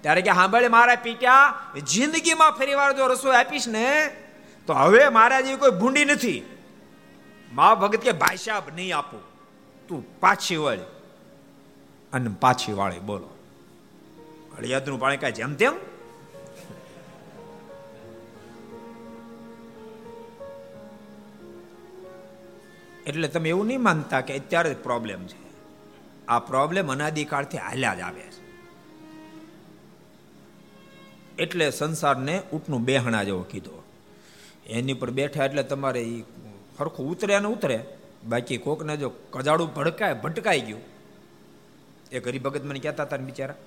ત્યારે કે સાંભળે મારા પીટ્યા, જિંદગીમાં ફરી વાર જો રસોઈ આપીશ ને, તો હવે મારા જેવી કોઈ ભૂંડી નથી. મા ભગત કે, ભાઈ સાહેબ નહીં આપું. તું પાછી વળ. અને પાછી વાળી, બોલો. હળિયાદનું પાણી કાંઈ જેમ તેમ? એટલે તમે એવું નહીં માનતા કે અત્યારે જ પ્રોબ્લેમ છે. આ પ્રોબ્લેમ અનાદિકાળથી હાલ્યા જ આવે છે. એટલે સંસારને ઊંટનું બેહણા જેવો કીધો. એની પર બેઠા એટલે તમારે એ સરખું ઉતરે અને ઉતરે. બાકી કોકને જો કજાડું ભડકાય, ભટકાઈ ગયું. એ હરિભગત મને કહેતા હતા ને બિચારા,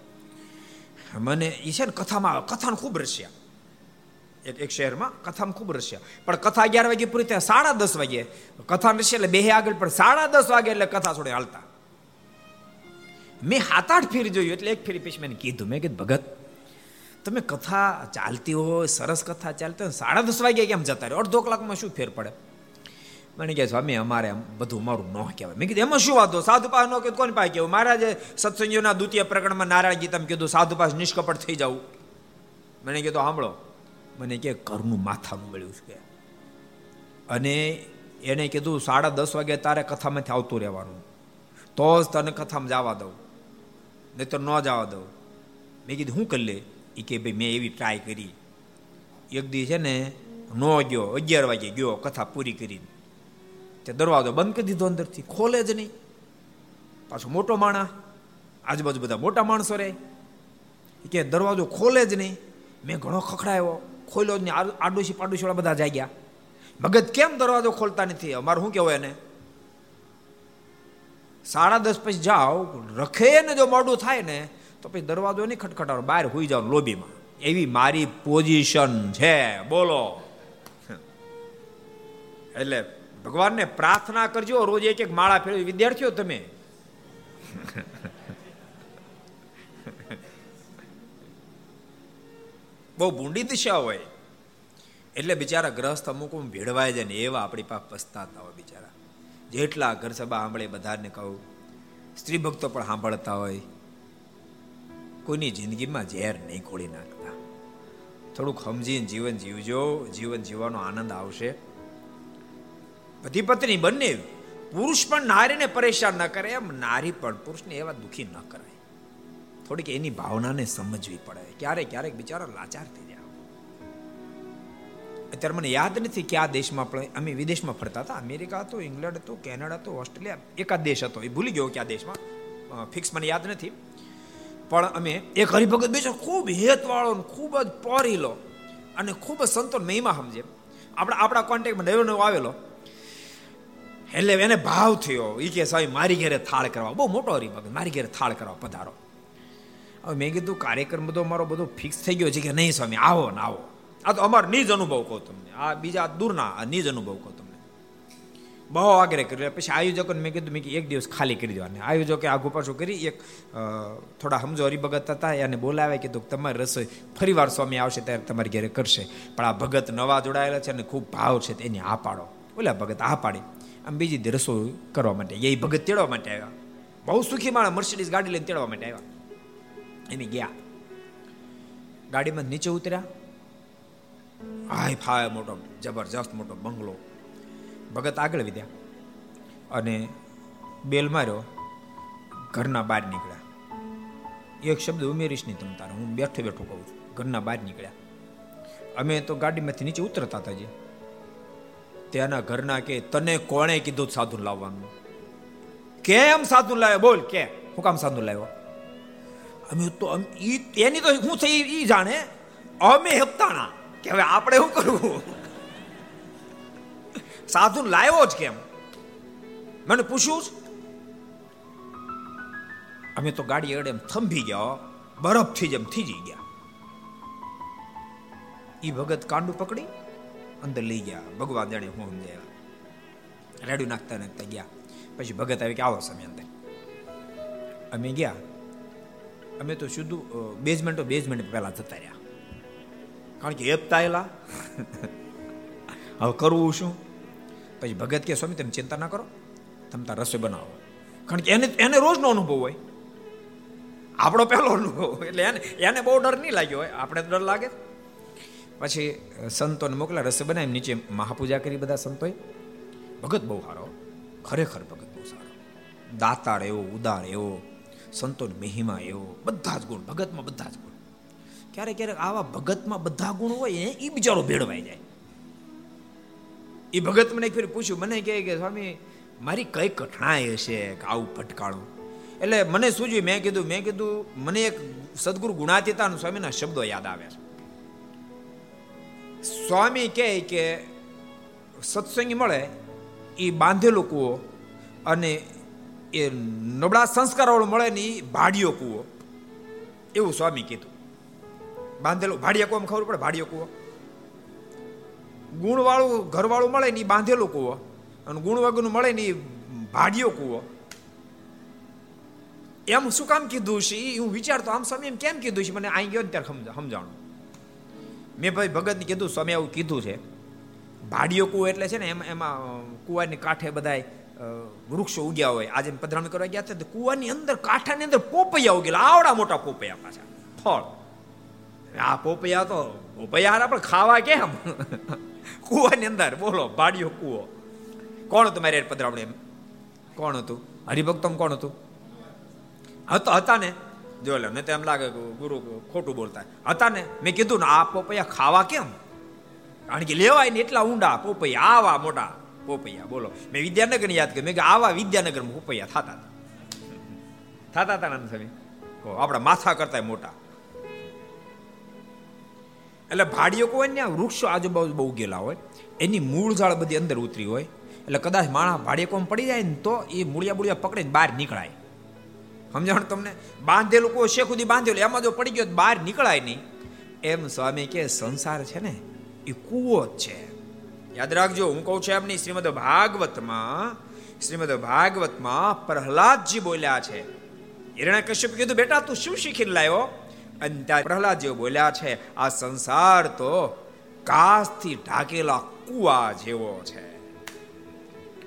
મને એ છે ને કથામાં, કથાને ખૂબ રસ્યા. એક એક શહેરમાં કથામાં ખૂબ રસ્યા. પણ કથા અગિયાર વાગે પૂરી થાય, સાડા દસ વાગે. કથા રસ્યા એટલે બે આગળ, પણ સાડા દસ વાગે એટલે કથા છોડે હાલતા. મેં હાથ આઠ ફેરી જોયું, એટલે એક ફેરી પછી મેં કીધું. મેં કીધું, ભગત તમે કથા ચાલતી હોય, સરસ કથા ચાલતી હોય, સાડા દસ વાગે કેમ જતા રહે? અડધો કલાકમાં શું ફેર પડે? મને કહે, સ્વામી, અમારે બધું મારું ન કહેવાય. મેં કીધું, એમાં શું વાંધો? સાધુ પાસ ન કીધું કોની પાસે મારા મહારાજે સત્સંગીઓના દ્વિતીય પ્રકરણમાં નારાયણ ગીતામાં કીધું સાધુ પાસ નિષ્કપટ થઈ જવું મને કીધું સાંભળો. મને કે ઘરનું માથાનું મળ્યું છે. અને એને કીધું, સાડા દસ વાગે તારે કથામાંથી આવતું રહેવાનું. તો જ તને કથામાં જવા દઉં. નહીં તો ન જવા દઉં. મેં કીધું શું કરી લે? એ કે ભાઈ મેં એવી ટ્રાય કરી. એક દી છે ને, નો ગયો, અગિયાર વાગે ગયો, કથા પૂરી કરીને. તે દરવાજો બંધ કરી દીધો અંદરથી, ખોલે જ નહીં. પાછો મોટો માણા આજુબાજુ બધા મોટા માણસો રહે. કે દરવાજો ખોલે જ નહીં. મેં ઘણો ખખડાયો, ખોલ્યો જ નહીં. આડોશી પાડોશી વાળા બધા જાગ્યા. મગજ કેમ દરવાજો ખોલતા નથી? અમારે શું કહેવાય એને? સાડા દસ પછી જાઓ, રખે ને જો મોડું થાય ને તો પછી દરવાજો નહીં ખટખટાવો બહાર હોઈ જાવ લોબીમાં. એવી મારી પોઝિશન છે, બોલો. એટલે ભગવાનને પ્રાર્થના કરજો, રોજ એક એક માળા ફેરવી. વિદ્યાર્થીઓ તમે. બહુ ભૂંડી દિશા હોય. એટલે બિચારા ગ્રહસ્થ અમુક ભેળવાય જાય ને એવા આપણી પાસે પસ્તાતા હોય બિચારા. જેટલા ઘર સભા સાંભળે બધાને કહું. સ્ત્રી ભક્તો પણ સાંભળતા હોય. કોઈની જિંદગીમાં ઝેર નહીં ખોળી નાખતા. થોડુંક સમજીને જીવન જીવજો, જીવન જીવવાનો આનંદ આવશે. પતિ પત્ની બંને પુરુષ પણ નારીને પરેશાન ન કરે, એમ નારી પણ પુરુષને એવા દુખી ન કરાય. થોડીક એની ભાવનાને સમજવી પડે. ક્યારેક ક્યારેક બિચારા લાચાર થઈ જાય. અત્યારે મને યાદ નથી કયા દેશમાં આપણે અમે વિદેશમાં ફરતા હતા. અમેરિકા હતો, ઇંગ્લેન્ડ હતો, કેનેડા હતો, ઓસ્ટ્રેલિયા, એકાદ દેશ હતો. એ ભૂલી ગયો કયા દેશમાં? ફિક્સ મને યાદ નથી. પણ અમે એક હરિભગત બેસો, ખૂબ હેતવાળો ખૂબ જ પોરીલો અને ખૂબ જ સંતો મહિમા સમજે. આપણા આપણા કોન્ટેક્ટમાં નવો નવો આવેલો, એટલે એને ભાવ થયો. એ કે સાહેબ, મારી ઘેરે થાળ કરવા. બહુ મોટો હરિભગત, મારી ઘેરે થાળ કરવા પધારો. હવે મેં કીધું, કાર્યક્રમ બધો મારો બધો ફિક્સ થઈ ગયો છે કે નહીં, સ્વામી? આવો ને આવો. આ તો અમારો નિજ અનુભવ કહું તમને. આ બીજા દૂરના નિજ અનુભવ કહું બહુ આગ્રહ કર્યો. પછી આયોજકોને મેં કીધું, મેં એક દિવસ ખાલી કરી દેવાને આયોજકે આગુ પાછું કરી, એક થોડા સમજો હરિભગત હતા એને બોલાવે કીધું તમારી રસોઈ ફરી વાર સ્વામી આવશે ત્યારે તમારી ઘરે કરશે. પણ આ ભગત નવા જોડાયેલા છે અને ખૂબ ભાવ છે એને આ પાડો. બોલ્યા ભગત આ પાડી. આમ બીજી રસોઈ કરવા માટે એ ભગત તેડવા માટે આવ્યા. બહુ સુખી માણસ મર્સિડીઝ ગાડી લઈને તેડવા માટે આવ્યા. એને ગયા. ગાડીમાં નીચે ઉતર્યા. હાય ફાય મોટો, જબરજસ્ત મોટો બંગલો. ભગત આગળ વધ્યા અને બેલ માર્યો, ઘરના બહાર નીકળ્યા. એક શબ્દ ઉમેરીશ નહીં તમ તારે, હું બેઠો બેઠો કહું છું. ઘરના બહાર નીકળ્યા. અમે તો ગાડીમાંથી નીચે ઉતરતા હતા જે. ત્યાંના ઘરના કે, તને કોણે કીધું સાધુ લાવવાનું? કેમ સાધુ લાવ્યો? બોલ, કે. હું કામ સાધુ લાવ્યો? અમે તો એની તો શું થઈ એ જાણે. અમે હપ્તાણા. કે હવે આપણે શું કરવું? સાધુ લાવ્યો જ કેમ? મને પૂછ્યું અમે તો ગાડી અડે એમ થંભી ગયા બરફથી જેમ થીજી ગયા. એ ભગત કાંડું પકડી અંદર લઈ ગયા. ભગવાન જાણે હું સમજાયા રેડું નાખતા નાખતા ગયા. પછી ભગત આવી કે આવો સમય અંદર. અમે ગયા. અમે તો શુદ્ધ બેઝમેન્ટો બેઝમેન્ટ પહેલા જતા રહ્યા. કારણ કે એપતા હવે કરવું શું? પછી ભગત કે, સ્વામી, તમે ચિંતા ના કરો. તમે તાર રસોઈ બનાવો. કારણ કે એને એને રોજનો અનુભવ હોય. આપણો પહેલો અનુભવ એટલે એને એને બહુ ડર નહીં લાગ્યો હોય. આપણે ડર લાગે. પછી સંતોને મોકલા રસોઈ બનાવી નીચે મહાપૂજા કરી બધા સંતોએ. ભગત બહુ સારો. ખરેખર ભગત બહુ સારો. દાતાર એવો, ઉદાર એવો, સંતોન મહિમા એવો, બધા જ ગુણ. ભગતમાં બધા જ ગુણ. ક્યારેક ક્યારેક આવા ભગતમાં બધા ગુણ હોય, એ બિચારો ભેળવાઈ જાય. એ ભગત મને ફેર પૂછ્યું, મને કહે કે, સ્વામી, મારી કઈ કઠણાઈ હશે કે આવું ભટકાળું એટલે મને સૂજ્યું, મેં કીધું મેં કીધું, મને એક સદગુરુ ગુણાતીતા સ્વામીના શબ્દો યાદ આવે છે. સ્વામી કહે કે, સત્સંગી મળે એ બાંધેલો કૂવો અને એ નબળા સંસ્કારવાળો મળે ને એ ભાડિયો કૂવો. એવું સ્વામી કીધું. બાંધેલો, ભાડિયા કૂવામાં ખબર પડે, ભાડિયો કૂવો? ગુણવાળું ઘરવાળું મળે ને એ બાંધેલો કૂવો. અને ગુણ વગરનું મળે ને એ ભાડિયો કૂવો. એમ શું કામ કીધું છે? એ હું વિચારતો, આમ સ્વામી એમ કેમ કીધું છે? મને અહીં ગયો ત્યારે સમજાણું. મેં ભાઈ ભગતને કીધું, સ્વામી, આવું કીધું છે. ભાડિયો કૂવો એટલે છે ને એમાં એમાં કૂવાની કાંઠે બધાય વૃક્ષો ઉગ્યા હોય. આજે પધરામણી કરવા ગયા હતા કૂવાની અંદર, કાંઠાની અંદર પોપૈયા ઉગેલા. આવડા મોટા પોપૈયા પાછા. ફળ. આ પોપૈયા તો, પોપૈયા પણ ખાવા કેમ? કૂવાની અંદર, બોલો ભાડિયો કૂવો. કોણ હતું મારી એમ કોણ હતું? હરિભક્તમ કોણ હતું? હતા હતા ને? જો લે ને તો એમ લાગે ગુરુ ખોટું બોલતા. હતા ને? મેં કીધું ને, આ પોપૈયા ખાવા કેમ? કારણ કે લેવાય ને એટલા ઊંડા પોપૈયા, આવા મોટા પોપૈયા, બોલો. મેં વિદ્યાનગર યાદ કર્યું. મેં કે આવા વિદ્યાનગરમાં પોપૈયા થતા હતા. થતા હતા ને સ્વામી? આપણા માથા કરતા મોટા. એટલે ભાડીઓ કોઈ ને વૃક્ષો આજુબાજુ બહુ ગયેલા હોય, એની મૂળ ઝાડ બધી અંદર ઉતરી હોય, એટલે કદાચ માણસ કોમ પડી જાય ને તો એ મૂળિયા મૂળિયા પકડીને બહાર નીકળાય. સમજાણ તમને? બાંધેલું કોઈ શેખુદી બાંધેલું, એમાં જો પડી ગયો બહાર નીકળાય નહીં. એમ સ્વામી કે સંસાર છે ને, એ કૂવો જ છે. યાદ રાખજો, હું કહું છું એમની, શ્રીમદ ભાગવતમાં શ્રીમદ ભાગવતમાં પ્રહલાદજી બોલ્યા છે. હિરણા કશ્યપ કીધું, બેટા, તું શું શીખીને લાવ્યો? અને ત્યાં પ્રહલાદ જેવો બોલ્યા છે, આ સંસાર તો કાસથી ઢાકેલા કુવા જેવો છે.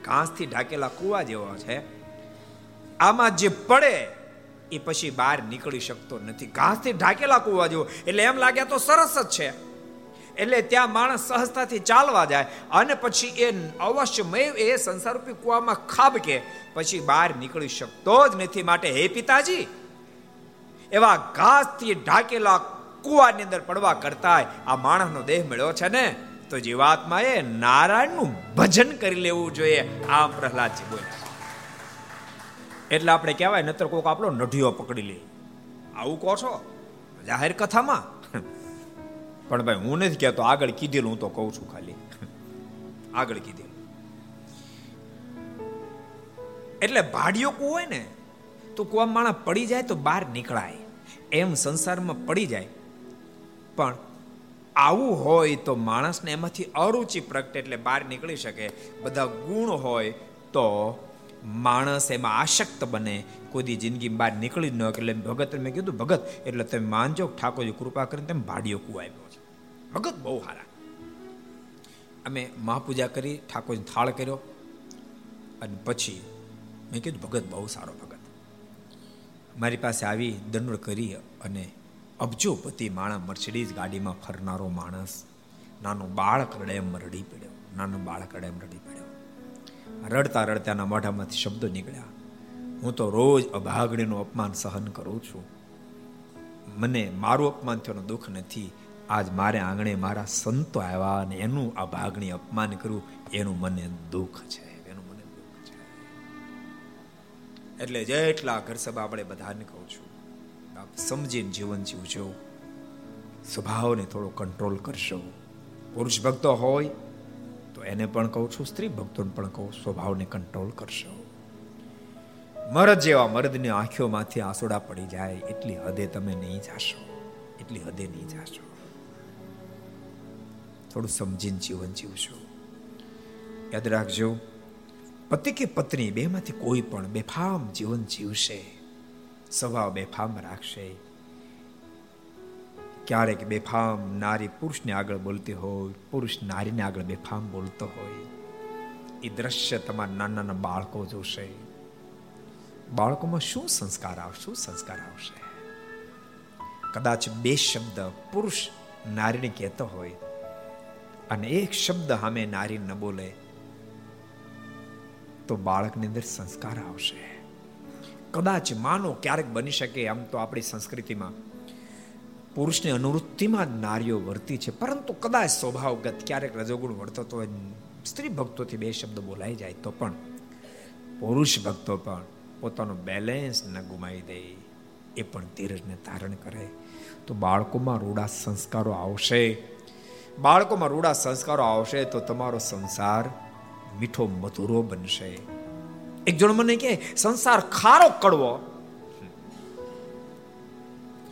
કાસથી ઢાકેલા કુવા જેવો છે. આમાં જે પડે એ પછી બહાર નીકળી શકતો નથી. ઘાસથી ઢાકેલા કુવા જેવો. એટલે એમ લાગ્યા તો સરસ જ છે. એટલે ત્યાં માણસ સહજતાથી ચાલવા જાય અને પછી એ અવશ્યમય એ સંસારરૂપી કુવામાં ખાબકે પછી બહાર નીકળી શકતો જ નથી. માટે, હે પિતાજી એવા ઘાસથી ઢાકેલા કુવાની અંદર પડવા કરતા આ માણસનો દેહ મળ્યો છે ને, તો જીવાત્માએ નારાયણનું ભજન કરી લેવું જોઈએ. આમ પ્રહલાદજી બોલ્યા એટલે આપણે કહેવાય નતર કોઈક આપણો નઢિયો પકડી લે. આવું કહો છો? જાહેર કથામાં? પણ ભાઈ, હું નથી કહેતો, આગળ કીધેલું, હું તો કહું છું ખાલી. આગળ કીધેલું. એટલે ભાડિયો કુ હોય ને, તો કુવા માણસ પડી જાય તો બહાર નીકળાય. એમ સંસારમાં પડી જાય. પણ આવું હોય તો માણસને એમાંથી અરુચિ પ્રગટે એટલે બહાર નીકળી શકે. બધા ગુણ હોય તો માણસ એમાં આશક્ત બને. કોઈ જિંદગી બહાર નીકળી ન એટલે ભગત મેં કીધું, ભગત, એટલે તમે માનજો ઠાકોરજી કૃપા કરીને તમે ભાડિયો કુવાયો છે. ભગત બહુ સારા. અમે મહાપૂજા કરી ઠાકોરજી થાળ કર્યો અને પછી મેં કીધું, ભગત બહુ સારો મારી પાસે આવી દંડ કરી અને અબજોપતિ માણસ મર્સિડીઝ ગાડીમાં ફરનારો માણસ, નાનો બાળક એમ રડી પડ્યો, નાનો બાળક એમ રડી પડ્યો. રડતા રડતાના મોઢામાંથી શબ્દો નીકળ્યા. હું તો રોજ અભાગણીનું અપમાન સહન કરું છું. મને મારું અપમાન થવાનું દુઃખ નથી. આજ મારે આંગણે મારા સંતો આવ્યા અને એનું અભાગણી અપમાન કર્યું, એનું મને દુઃખ છે. એટલે જેટલા ઘર સભા આપણે બધાને કહું છું, આપ સમજીને જીવન જીવજો. સ્વભાવને થોડો કંટ્રોલ કરશો. પુરુષ ભક્તો હોય, તો એને પણ કહું છું, સ્ત્રી ભક્તોને પણ કહું, સ્વભાવને કંટ્રોલ કરશો. મરદ જેવા મરદની આંખોમાંથી આંસોડા પડી જાય, એટલી હદે તમે નહીં જાશો. એટલી હદે નહીં જાશો. થોડું સમજીને જીવન જીવશો. યાદ રાખજો પતિ કે પત્ની બેમાંથી કોઈ પણ બેફામ જીવન જીવશે, સ્વભાવ બેફામ રાખશે. ક્યારેક બેફામ નારી પુરુષને આગળ બોલતી હોય, પુરુષ નારીને આગળ બેફામ બોલતો હોય. એ દ્રશ્ય તમારા નાના નાના બાળકો જોશે. બાળકોમાં શું સંસ્કાર આવશે શું સંસ્કાર આવશે? કદાચ બે શબ્દ પુરુષ નારીને કહેતો હોય અને એક શબ્દ સામે નારી ન બોલે તો બાળકની અંદર સંસ્કાર આવશે. કદાચ માનો ક્યારેક બની શકે આમ તો આપણી સંસ્કૃતિમાં પુરુષની અનુવૃત્તિમાં જ નારીઓ વર્તી છે, પરંતુ કદાચ સ્વભાવગત ક્યારેક રજોગુણ વર્તતો હોય, સ્ત્રી ભક્તોથી બે શબ્દ બોલાઈ જાય તો પણ, પુરુષ ભક્તો પણ પોતાનું બેલેન્સ ન ગુમાવી દે, એ પણ ધીરજને ધારણ કરે. તો બાળકોમાં રૂડા સંસ્કારો આવશે. બાળકોમાં રૂડા સંસ્કારો આવશે તો તમારો સંસાર મીઠો મધુરો બનશે. એક જણ મને કે સંસાર ખારો કડવો.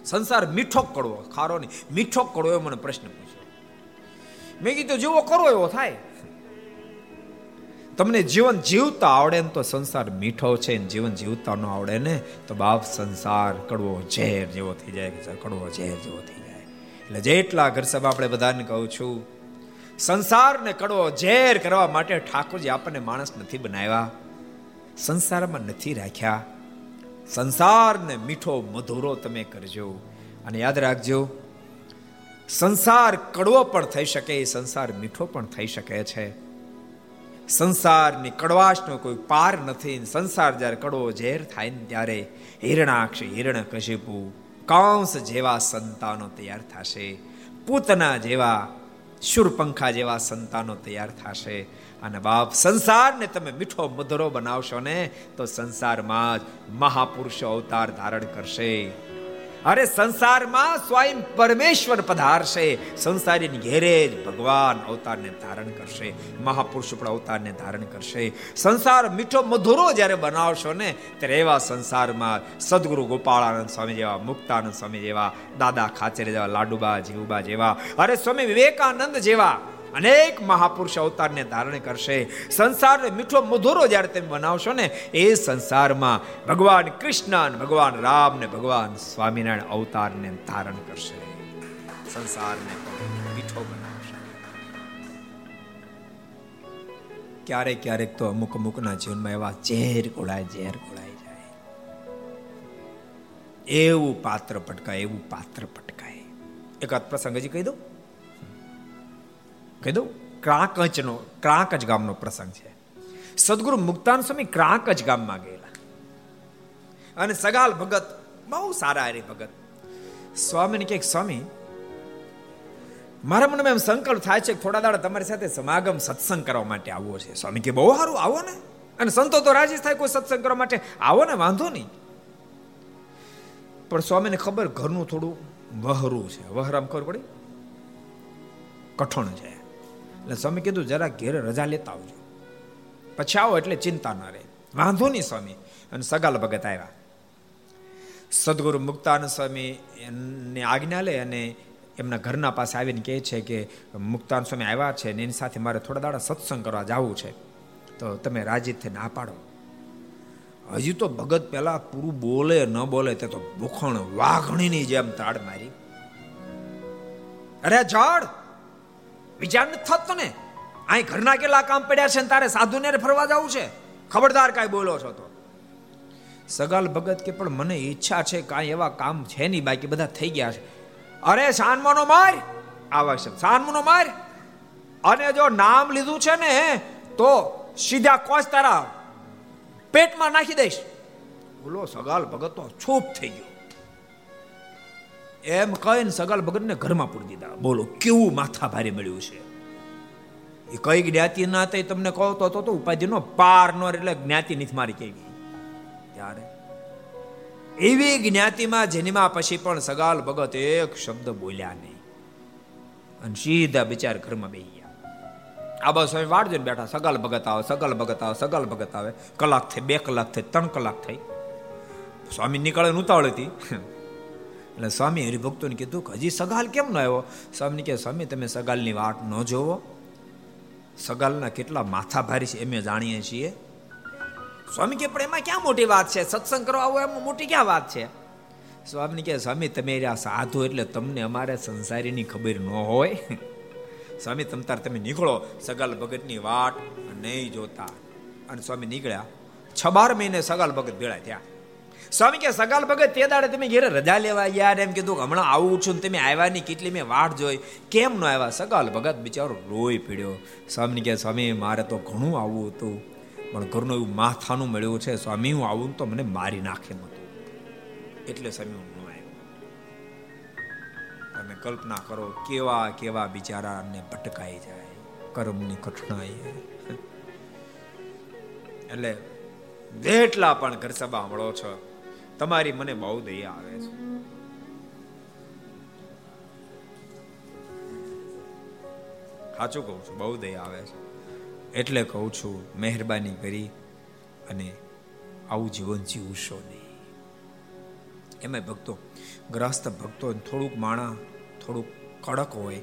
સંસાર મીઠો કડવો, ખારો નહીં. મીઠો કડવો એવો મને પ્રશ્ન પૂછ્યો મેં કીધું, જેવો કરો એવો થાય. તમને જીવન જીવતા આવડે ને તો સંસાર મીઠો છે ને જીવન જીવતા ન આવડે ને તો બાપ સંસાર કડવો ઝેર જેવો થઈ જાય કડવો ઝેર જેવો થઈ જાય. એટલે જેટલા ઘર સભા આપણે બધાને કહું છું સંસારને કડવો ઝેર કરવા માટે ઠાકોરજી આપણને માણસ નથી બનાવ્યા. સંસારમાં નથી રાખ્યા. સંસારને મીઠો મધુરો તમે કરજો. અને યાદ રાખજો, સંસાર કડવો પણ થઈ શકે, સંસાર મીઠો પણ થઈ શકે છે. સંસારની કડવાશનો કોઈ પાર નથી સંસાર જ્યારે કડવો ઝેર થાય ને ત્યારે હિરણાક્ષ હિરણ કશિપુ, કાંસ જેવા સંતાનો તૈયાર થશે. પૂતના જેવા શુરપંખા જેવા સંતાનો તૈયાર થશે. અને બાપ સંસારને તમે મીઠો મધરો બનાવશો ને, તો સંસારમાં જ મહાપુરુષો અવતાર ધારણ કરશે. અરે સંસારમાં સ્વયં પરમેશ્વર પધારશે. સંસારીને ઘેરે જ ભગવાન અવતારને ધારણ કરશે. મહાપુરુષ પણ અવતારને ધારણ કરશે. સંસાર મીઠો મધુરો જ્યારે બનાવશો ને, ત્યારે એવા સંસારમાં સદગુરુ ગોપાળાનંદ સ્વામી જેવા, મુક્તાનંદ સ્વામી જેવા, દાદા ખાચર જેવા, લાડુબા જીવુબા જેવા, અરે સ્વામી વિવેકાનંદ જેવા અનેક મહાપુરુષ અવતારને ધારણ કરશે. સંસારને મીઠો મધુરો જ્યારે તમે બનાવશો ને, એ સંસારમાં ભગવાન કૃષ્ણ ભગવાન રામ ને ભગવાન સ્વામિનારાયણ અવતારને ધારણ કરશે. સંસારને મીઠો બનાવશે. ક્યારેક ક્યારેક તો અમુક અમુકના જીવનમાં એવા ઝેર ગોળાય, ઝેર ગોળાઈ જાય. એવું પાત્ર પટકાય, એવું પાત્ર પટકાય. એક પ્રસંગ હજી કહી દઉં. કહી દઉં ક્રાંકચનો ક્રાંકચ ગામનો પ્રસંગ છે. સદગુરુ મુક્તાન સ્વામી ક્રાકચ ગામમાં ગયેલા. અને સગાલ ભગત, બહુ સારા હરે ભગત. સ્વામીને કે, સ્વામી, મારા મનમાં એમ સંકલ્પ થાય છે થોડા દાડા તમારી સાથે સમાગમ, સત્સંગ કરવા માટે આવવો છે. સ્વામી કે બહુ સારું, આવો ને. અને સંતો તો રાજી થાય કોઈ સત્સંગ કરવા માટે, આવો ને, વાંધો નહીં. પણ સ્વામીને ખબર ઘરનું થોડું વહરું છે. વહરામ ખબર પડી? કઠણ છે. એટલે સ્વામી કીધું, જરા ઘેર રજા લેતા આવજો. પછી આવો એટલે ચિંતા ન રહે. વાંધો નહીં સ્વામી. અને સગાલ ભગત આવ્યા. સદગુરુ મુક્તાન સ્વામી ને આજ્ઞા લે અને એમના ઘરના પાસે આવીને કહે છે કે, મુક્તાન સ્વામી આવ્યા છે ને એની સાથે મારે થોડા દાડા સત્સંગ કરવા જવું છે. તો તમે રાજી થઈ ના પાડો. હજી તો ભગત પેલા પૂરું બોલે ન બોલે તે તો ભૂખણ વાઘણીની જેમ તાડ મારી. અરે ઝાડ વિચાર નથી થતો ને અહીં ઘરના કેટલા કામ પડ્યા છે તારે સાધુને ફરવા જવું છે? ખબરદાર કાંઈ બોલો છો તો. સગાલ ભગત કે, પણ મને ઈચ્છા છે કાંઈ એવા કામ છે નહીં બાકી, બધા થઈ ગયા છે. અરે, સાનમાનો માર! આવા છે સાનમાનો માર! અને જો નામ લીધું છે ને તો સીધા કોચ તારા પેટમાં નાખી દઈશ. બોલો, સગાલ ભગત તો છૂપ થઈ ગયો. એમ કહીને સગાલ ભગતને ઘરમાં પૂરી દીધા. બોલો, કેવું માથા ભારે મળ્યું છે? એ કઈ જ્ઞાતિ ના થઈ તમને કહો તો તો ઉપાધિનો પાર નો એટલે જ્ઞાતિ નથી મારી કેવી. ત્યારે? એવી જ્ઞાતિમાં જેનીમાં પછી પણ સગાલ ભગત એક શબ્દ બોલ્યા નહીં. અને સીધા બિચાર ઘરમાં બેહી ગયા. આ બસ સ્વામી વાડ જોઈને બેઠા સગાલ ભગત આવે, સગાલ ભગત આવે, સગાલ ભગત આવે. કલાક થઈ, બે કલાક થઈ, ત્રણ કલાક થઈ. સ્વામી નીકળે ઉતાવળ હતી. એટલે સ્વામી હરિભક્તોને કીધું કે હજી સગાલ કેમ ન આવ્યો? સ્વામી કે સ્વામી, તમે સગાલની વાટ ન જોવો. સગાલના કેટલા માથા ભારી છે એમ જાણીએ છીએ. સ્વામી કે પણ એમાં ક્યાં મોટી વાત છે? સત્સંગ કરવા આવો એમાં મોટી ક્યાં વાત છે? સ્વામી કે સ્વામી, તમે રહ્યા સાધુ એટલે તમને અમારે સંસારીની ખબર ન હોય. સ્વામી તમતાર તમે નીકળો. સગાલ ભગતની વાટ નહીં જોતા. અને સ્વામી નીકળ્યા. છ બાર મહિને સગાલ ભગત ભેળા થયા. સ્વામી કે, સગાલ ભગત તે દાડે તમે ઘેરે રજા લેવા યાર એમ કીધું. હમણાં આવું છું તમે આવ્યા નહીં કેટલી મેં વાટ જોઈ. કેમ ન આવ્યા સગાલ ભગત બિચારો રોઈ પીડ્યો. સ્વામી કે, સ્વામી, મારે તો ઘણું આવવું હતું. પણ ઘરનું એવું માથાનું મળ્યું છે. સ્વામી, હું આવું તો મને મારી નાખે નતું એટલે સ્વામી, હું ન આવ્યો. તમે કલ્પના કરો, કેવા કેવા બિચારાને ભટકાઈ જાય, કર્મની કઠણાઈ એટલે જેટલા પણ ઘર સભા મળો છો. તમારી મને બહુ દયા આવે છે. સાચું કહું છું, બહુ દયા આવે છે. એટલે કહું છું, મહેરબાની કરી અને આવું જીવન જીવશો નહીં. એમાં ભક્તો, ગ્રસ્ત ભક્તો થોડુંક માણા, થોડુંક કડક હોય,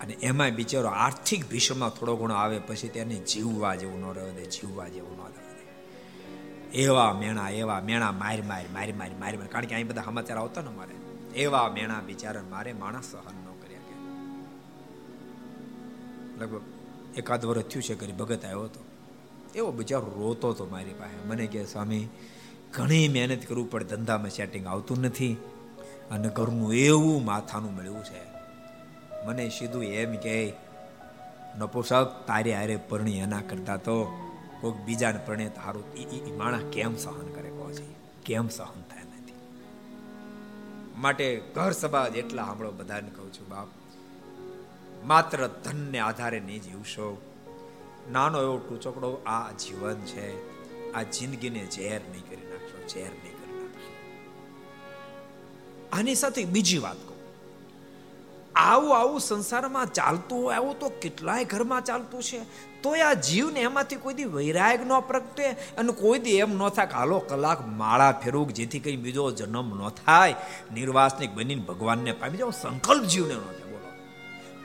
અને એમાં બિચારો આર્થિક ભીષણમાં થોડો ઘણો આવે, પછી તેને જીવવા જેવું ન રહેવા દે જીવવા જેવું એવા મેણા એવા મેણા, મારી મારી મારી મારી મારી મારી. કારણ કે અહીં બધા સમાચાર આવતા ને મારે. એવા મેણા બિચારા મારે માણસ સહન ન કર્યા કે. લગભગ એકાદ વર્ષ થયું છે કરી ભગત આવ્યો હતો. એવો બિચારો રોતો હતો મારી પાસે. મને કે, સ્વામી, ઘણી મહેનત કરવું પડે ધંધામાં સેટિંગ આવતું નથી અને ઘરનું એવું માથાનું મળ્યું છે. મને સીધું એમ કે નપુસક તારે હારે પરણી એના કરતા તો કોઈક બીજાને પરણે હારું માણસ કેમ સહન કરે કહો છે? કેમ સહન થાય નથી? માટે ઘર સભા જેટલા સાંભળો બધાને કહું છું, બાપ. માત્ર ધનને આધારે નહીં જીવશો. નાનો એવો ટૂચકડો આ જીવન છે. આ જિંદગીને ઝેર નહીં કરી નાખશો, ઝેર નહીં કરી નાખશો. આની સાથે બીજી વાત કહું. આવું આવું સંસારમાં ચાલતું હોય, આવું તો કેટલાય ઘરમાં ચાલતું છે. તો આ જીવને એમાંથી કોઈ દી વૈરાગ ન પ્રગટે અને કોઈ દી એમ ન થાય કે હાલો કલાક માળા ફેરવું જેથી કંઈ બીજો જન્મ ન થાય. નિર્વાસનિક બનીને ભગવાનને પામી જાવ સંકલ્પ જીવને ન થાય, બોલો.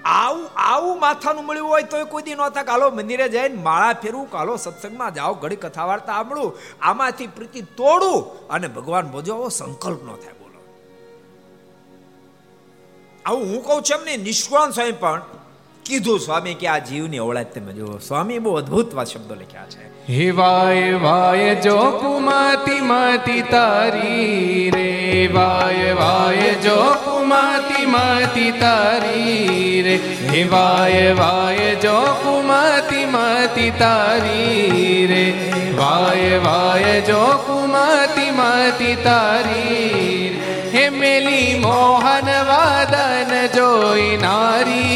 આવું આવું માથાનું મળ્યું હોય તો કોઈ દી ન થાય કાલો મંદિરે જઈને માળા ફેરવું કાલો સત્સંગમાં જાઓ, ઘડી કથા વાર્તા સાંભળું, આમાંથી પ્રીતિ તોડું અને ભગવાન બોજો સંકલ્પ ન થાય, બોલો. આવું હું કહું છું એમને નિષ્કાળ સ્વામી પણ કીધું, સ્વામી, કે આ જીવની ઓળખ તમે જુઓ. સ્વામી બહુ અદ્ભુત વાત શબ્દો લખ્યા છે. હે વાય વાય, જો કુમાતી માતી તારી રે, વાય વાય, જો કુમાતી માતી તારી રે, હે વાય વાય, જો કુમાતી માતી તારી રે, વાય વાય, જો કુમાતી માતી તારી હે મેલી મોહન વાદન જોઈ નારી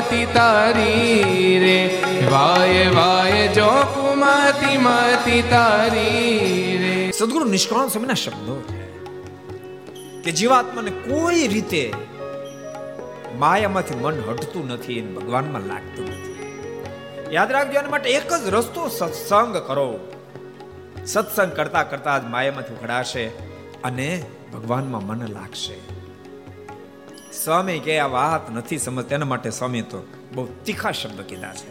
માતી તારી રે? વાય વાય, જો કુમાતી મતી તારી રે. સદગુરુ નિષ્કાળ સ્વામીના શબ્દો કે જીવાત્માને કોઈ રીતે માયામાંથી મન હટતું નથી અને ભગવાનમાં લાગતું નથી. યાદ રાખજો, એના માટે એક જ રસ્તો સત્સંગ કરો. સત્સંગ કરતા કરતા જ માયામાંથી ઉખડાશે અને ભગવાનમાં મન લાગશે. સ્વામી કે આ વાત નથી સમજ એના માટે સ્વામી તો બહુ તીખા શબ્દ કીધા છે.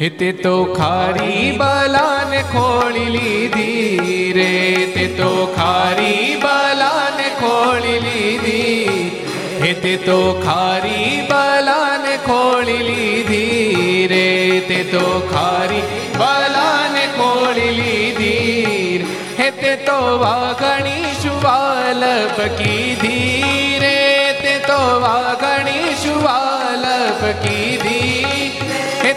હિતે તો ખારી બલાને ખોળી લીધી રે, તે તો ખારી બલાને ખોળી લીધી. હિતે તો ખારી બલાને ખોળી લીધી રે, તે તો ખારી બલાને ખોળી લીધી. હેતે તો વાઘણી શુવાલ કીધી? વાઘણી શુવાલપ કીધી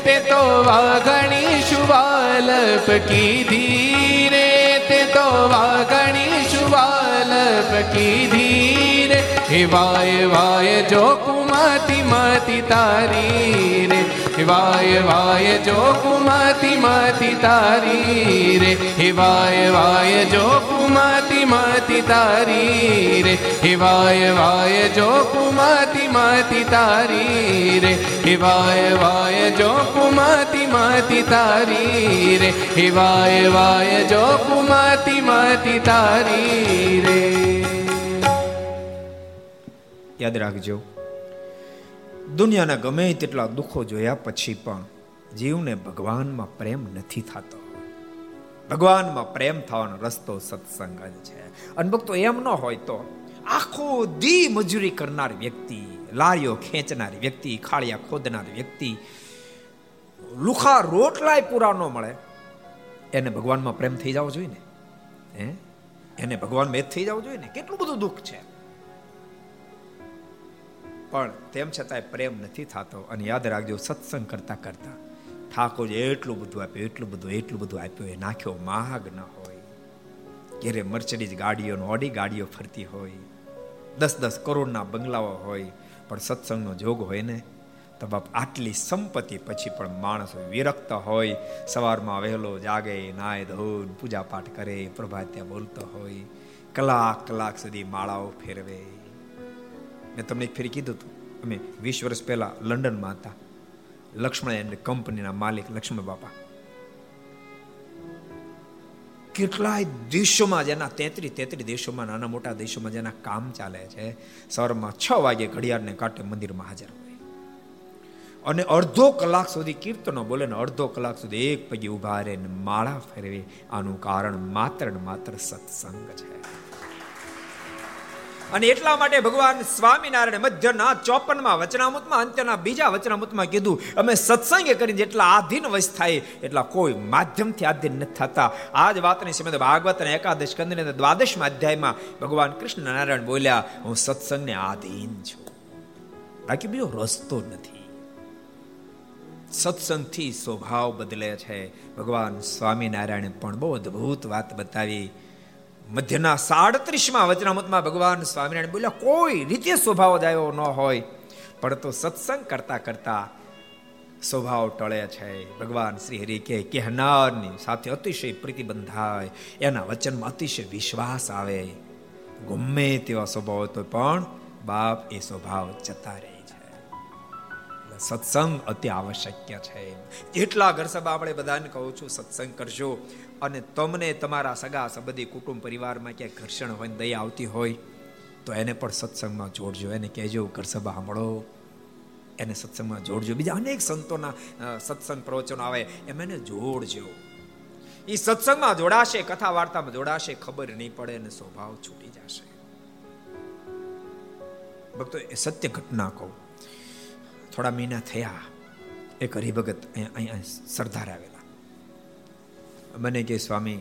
તે તો વાઘણી શુવાલપ કીધી રે તે તો વાઘણી શુવાલપ કીધી રે હે વાય વાય જો કુમાતી માતી તારી રે. હે વાય વાય જો કુમાતી માતી તારી રે. હે વાય વાય જો કુમાતી માતી તારી રે. હે વાય વાય જો કુમાતી માતી તારી રે. હે વાય વાય જો કુમાતી માતી તારી રે. હે વાય વાય જો કુમાતી માતી તારી રે. યાદ રાખજો. દુનિયાના ગમે તેટલા દુઃખો જોયા પછી પણ જીવને ભગવાનમાં પ્રેમ નથી થતો. ભગવાનમાં પ્રેમ થવાનો રસ્તો સત્સંગ જ છે. અને ભક્તો, એમ ન હોય તો આખો દી મજૂરી કરનાર વ્યક્તિ, લારીઓ ખેંચનાર વ્યક્તિ, ખાળિયા ખોદનાર વ્યક્તિ, લુખા રોટલાય પૂરા ન મળે. એને ભગવાનમાં પ્રેમ થઈ જવો જોઈએ ને? હે? એને ભગવાન મેદ થઈ જવું જોઈએ ને? કેટલું બધું દુઃખ છે. પણ તેમ છતાંય પ્રેમ નથી થતો અને યાદ રાખજો સત્સંગ કરતા કરતા ઠાકોર એટલું બધું આપ્યું, એટલું બધું એટલું બધું આપ્યું, એ નાખ્યો માગ ન હોય. ઘેરે મર્ચડીઝ ગાડીઓ ઓડી ગાડીઓ ફરતી હોય, દસ દસ કરોડના બંગલાઓ હોય, પણ સત્સંગનો જોગ હોય ને, તો બાપ આટલી સંપત્તિ પછી પણ માણસ વિરક્ત હોય, સવારમાં વહેલો જાગે નાય ધોન પૂજા પાઠ કરે પ્રભાત્યા બોલતો હોય, કલાક કલાક સુધી માળાઓ ફેરવે. મેં તમને એક ફેરી કીધું હતું. અમે વીસ વર્ષ પહેલા લંડનમાં હતા. લક્ષ્મણ એન્ડ કંપનીના માલિક લક્ષ્મણ બાપા. કેટલાય દેશોમાં જેના તેત્રી તેત્રી દેશોમાં, નાના મોટા દેશોમાં જેના કામ ચાલે છે. સવારમાં છ વાગે ઘડિયાળને કાંઠે મંદિરમાં હાજર હોય. અને અડધો કલાક સુધી કીર્તનો બોલે ને અડધો કલાક સુધી એક પગે ઊભા રહે માળા ફેરવે. આનું કારણ માત્ર ને માત્ર સત્સંગ છે. અને એટલા માટે ભગવાન સ્વામિનારાયણ મધ્યના ચોપનમાં વચનામૃતમાં, અંત્યના બીજા વચનામૃતમાં કીધું, અમે સત્સંગે કરીને જેટલા આધીન વશ થાય, એટલા કોઈ માધ્યમથી આધીન નથી થતા. આ જ વાતની શ્રીમદ ભાગવત અને એકાદશ કંદની દ્વાદશમાં અધ્યાયમાં ભગવાન કૃષ્ણ નારાયણ બોલ્યા, હું સત્સંગને આધીન છું. બાકી બીજો રસ્તો નથી. સત્સંગથી સ્વભાવ બદલે છે. ભગવાન સ્વામિનારાયણે પણ બહુ અદ્ભુત વાત બતાવી. મધ્યના સાડત્રીસમાં વચનામૃતમાં ભગવાન સ્વામિનારાયણ બોલ્યા, કોઈ રીતે સ્વભાવ દાયો ન હોય, પણ તો સત્સંગ કરતા કરતા સ્વભાવ ટળે છે. ભગવાન શ્રી હરિ કે કહેનારની સાથે અતિશય પ્રતિબંધાય, એના વચનમાં અતિશય વિશ્વાસ આવે. ગમે તેવા સ્વભાવ તો પણ બાપ એ સ્વભાવ જતા રહે છે. સત્સંગ અતિ આવશ્યક છે. જેટલા ઘર સભા આપણે બધાને કહું છું, સત્સંગ કરજો. અને તમને તમારા સગા સંબંધી કુટુંબ પરિવારમાં ક્યાંય ઘર્ષણ હોય દયા આવતી હોય, તો એને પણ સત્સંગમાં જોડજો. એને કહેજો ઘરસભા સાંભળો. એને સત્સંગમાં જોડજો. બીજા અનેક સંતોના સત્સંગ પ્રવચનો આવે. એમ એને જોડજો. એ સત્સંગમાં જોડાશે કથા વાર્તામાં જોડાશે, ખબર નહીં પડે અને સ્વભાવ છૂટી જશે. ભક્તો, એ સત્ય ઘટના કહું. થોડા મહિના થયા. એક હરિભગત અહીંયા સરદાર આવેલા. મને કે, સ્વામી,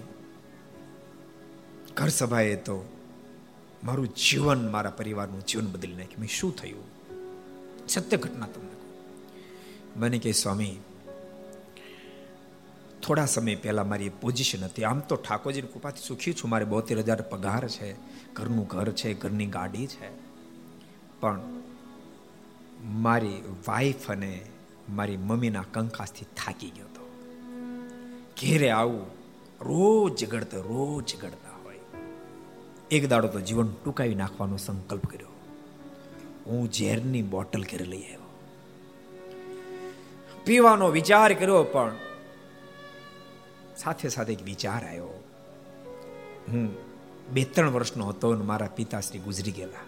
ઘર સભાએ તો મારું જીવન, મારા પરિવારનું જીવન બદલી નાખ્યું. મેં શું થયું? સત્ય ઘટના તમને મને કે, સ્વામી, થોડા સમય પહેલા મારી પોઝિશન હતી. આમ તો ઠાકોરજીની કૃપાથી સુખી છું. મારે બોતેર હજાર પગાર છે. ઘરનું ઘર છે, ઘરની ગાડી છે. પણ મારી વાઈફ અને મારી મમ્મીના કંકાસથી થાકી ગયો ઘેરે આવું, રોજ ઝઘડતા રોજ ઝઘડતા હોય. એક દાડો તો જીવન ટૂંકાવી નાખવાનો સંકલ્પ કર્યો. હું ઝેરની બોટલ ઘરે લઈ આવ્યો. પીવાનો વિચાર કર્યો, પણ સાથે સાથે એક વિચાર આવ્યો. હું બે ત્રણ વર્ષનો હતો અને મારા પિતાશ્રી ગુજરી ગયેલા.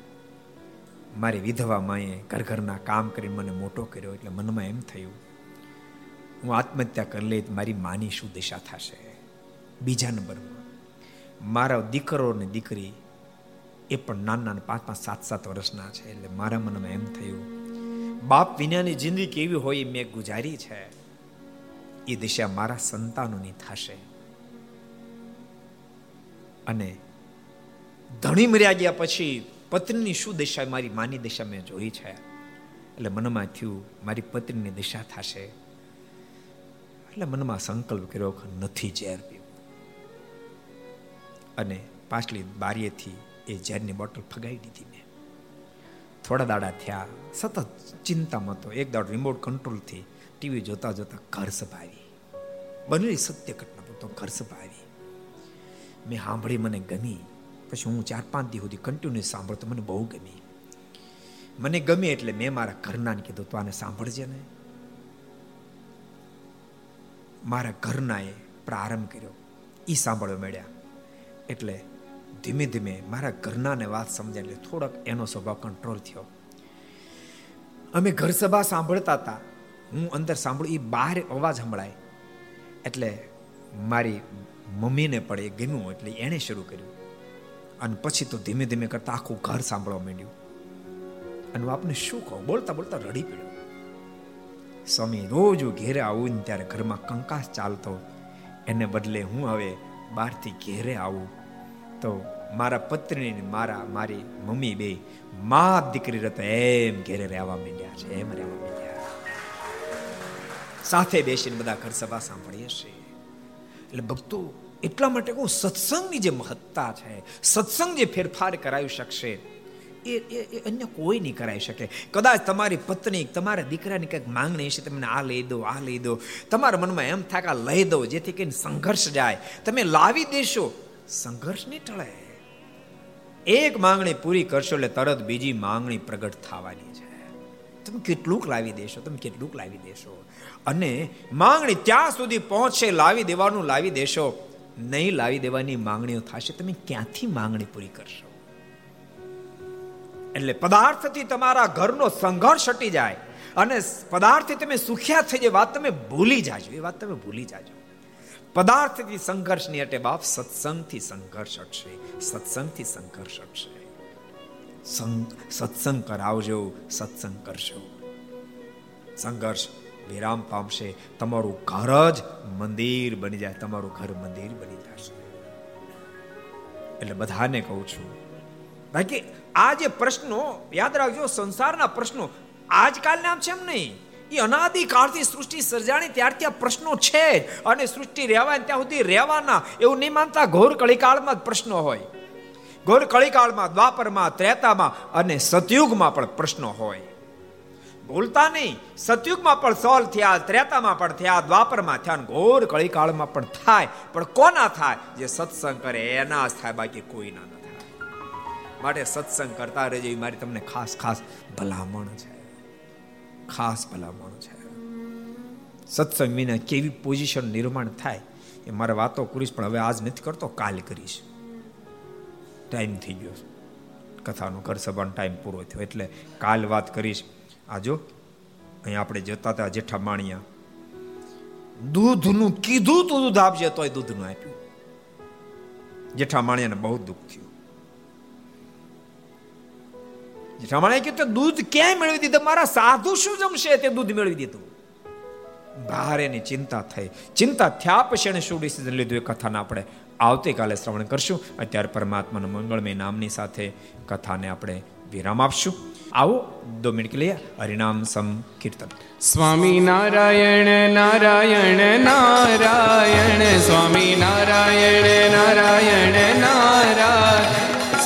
મારી વિધવા માએ ઘર ઘરના કામ કરીને મને મોટો કર્યો એટલે મનમાં એમ થયું હું આત્મહત્યા કરી લઈ મારી માની શું દિશા થશે? બીજા નંબરમાં, મારા દીકરો અને દીકરી એ પણ નાના નાના પાંચ પાંચ, સાત સાત વર્ષના છે, એટલે મારા મનમાં એમ થયું, બાપ વિનાની જિંદગી કેવી હોય મેં ગુજારી છે. એ દિશા મારા સંતાનોની થશે. અને ધણી મર્યા ગયા પછી પત્નીની શું દિશા, મારી માની દિશા મેં જોઈ છે. એટલે મનમાં થયું, મારી પત્નીની દિશા થશે. એટલે મનમાં સંકલ્પ કર્યો કે નથી ઝેર પીવું. અને પાછલી બારીએથી એ ઝેરની બોટલ ફગાવી દીધી મેં. થોડા દાડા થયા, સતત ચિંતામાં તો એક દાડો રિમોટ કંટ્રોલથી ટીવી જોતા જોતા ઘર સભાવી. બનેલી સત્ય ઘટના તો ઘર સભાવી. મેં સાંભળી મને ગમી. પછી હું ચાર પાંચ દિવસ સુધી કન્ટિન્યુ સાંભળતો મને બહુ ગમી. મને ગમે એટલે મેં મારા ઘરનાને કીધું, તો આને સાંભળજે ને. મારા ઘરનાએ પ્રારંભ કર્યો. એ સાંભળવા મળ્યા. એટલે ધીમે ધીમે મારા ઘરનાને વાત સમજાય એટલે થોડોક એનો સ્વભાવ કંટ્રોલ થયો. અમે ઘર સભા સાંભળતા હતા. હું અંદર સાંભળું એ બહાર અવાજ સંભળાય. એટલે મારી મમ્મીને પણ એ ગમ્યું એટલે એણે શરૂ કર્યું. અને પછી તો ધીમે ધીમે કરતા આખું ઘર સાંભળવા માંડ્યું. અને આપને શું કહું? બોલતા બોલતા રડી પડ્યો. સ્વામી રોજ ઘેરે આવું ને ત્યારે ઘરમાં કંકાસ ચાલતો. એને બદલે હું હવે બહારથી ઘેરે આવું. તો મારા પત્ની મારા, મારી મમ્મી બે મા દીકરી રતો એમ ઘેરે રહેવા માંડ્યા છે, એમ રહેવા માંડ્યા. સાથે બેસીને બધા ઘર સભા સાંભળીએ છીએ. એટલે ભક્તો, એટલા માટે કહું સત્સંગની જે મહત્તા છે, સત્સંગ જે ફેરફાર કરાવી શકશે એ એ અન્ય કોઈ નહીં કરાવી શકે. કદાચ તમારી પત્ની, તમારા દીકરાની કંઈક માંગણી હશે તમને આ લઈ દો, આ લઈ દો. તમારા મનમાં એમ થાય કે લઈ દો, જેથી કરીને સંઘર્ષ જાય. તમે લાવી દેશો, સંઘર્ષ નહીં ટળે. એક માંગણી પૂરી કરશો એટલે તરત બીજી માંગણી પ્રગટ થવાની છે. તમે કેટલુંક લાવી દેશો, તમે કેટલુંક લાવી દેશો. અને માંગણી ત્યાં સુધી પહોંચશે, લાવી દેવાનું, લાવી દેશો. નહીં લાવી દેવાની માંગણીઓ થશે, તમે ક્યાંથી માંગણી પૂરી કરશો? એટલે પદાર્થથી તમારા ઘરનો સંઘર્ષ હટી જાય અને પદાર્થથી તમે સુખ્યા થઈ જાય વાત તમે ભૂલી જાજો, એ વાત તમે ભૂલી જાજો. પદાર્થથી સંઘર્ષ નહીં હટે બાપ સત્સંગથી સંઘર્ષ હટશે, સત્સંગથી સંઘર્ષ હટશે. સત્સંગ કરાવજો, સત્સંગ કરશો. સંઘર્ષ વિરામ પામશે, તમારું ઘર જ મંદિર બની જાય, તમારું ઘર મંદિર બની જશે. એટલે બધાને કહું છું, બાકી આ જે પ્રશ્નો, યાદ રાખજો, સંસારના પ્રશ્નો, આજકાલના છે એમ નહીં. એ અનાદિકાળથી સૃષ્ટિ સર્જાણી ત્યારથી આ પ્રશ્નો છે અને સૃષ્ટિ રહેવાય ત્યાં સુધી રહેવાના એવું નહીં માનતા ઘોર કળીકાળમાં જ પ્રશ્નો હોય. ઘોર કળીકાળમાં, દ્વાપરમાં, ત્રેતામાં અને સતયુગમાં પણ પ્રશ્નો હોય. ભૂલતા નહીં. સતયુગમાં પણ સોલ થયા, ત્રેતામાં પણ થયા, દ્વાપરમાં થયા ઘોર કળીકાળમાં પણ થાય. પણ કોના થાય? જે સત્સંગ કરે એના જ થાય, બાકી કોઈ ના માટે સત્સંગ કરતા રહેજો મારી તમને ખાસ ખાસ ભલામણ છે. ખાસ ભલામણ છે. સત્સંગ વિના કેવી પોઝિશન નિર્માણ થાય, એ મારે વાતો કરીશ, પણ હવે આજ નથી કરતો, કાલ કરીશ. ટાઈમ થઈ ગયો. કથાનો ઘર સભાનો ટાઈમ પૂરો થયો, એટલે કાલ વાત કરીશ. આ જો અહીંયા આપણે જતા હતા જેઠા માણિયા. દૂધનું કીધું તું, દૂધ આપજે, તોય દૂધનું આપ્યું. જેઠા માણિયાને બહુ દુઃખ થયું. માણિયા કીધું દૂધ ક્યાંય મેળવી દીધું? મારા સાધુ શું જમશે તે દૂધ મેળવી દીધું? ભારેની ચિંતા થઈ. ચિંતા થયા પછી એને શું ડિસિઝન લીધું? એ કથાને આપણે આવતીકાલે શ્રવણ કરશું. અત્યારે પરમાત્માનું મંગળમય નામની સાથે કથાને આપણે વિરામ આપશું. આવો દો મિનિટ લઈએ. હરિનામ સમ કીર્તન. સ્વામી નારાયણ નારાયણ નારાયણ. સ્વામી નારાયણ નારાયણ નારાયણ.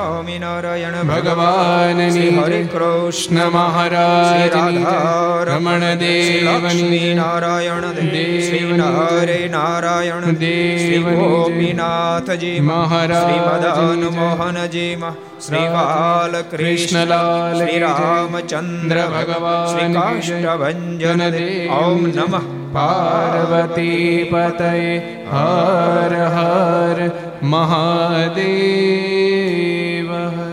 સ્વામિનારાયણ જય. હરે કૃષ્ણ મહારાજ. રમણ દેવની. નારાયણ દેવ હરે નારાયણ દેવ. ગોપીનાથજી મહારાજ મદન મોહનજી શ્રી બાલકૃષ્ણ કૃષ્ણલાલ શ્રી રામચંદ્ર ભગવાન શ્રી કી જય. કાષ્ટભંજન જનદેવ ઓમ નમઃ પાર્વતી પતય હર હર મહાદેવ Shiva.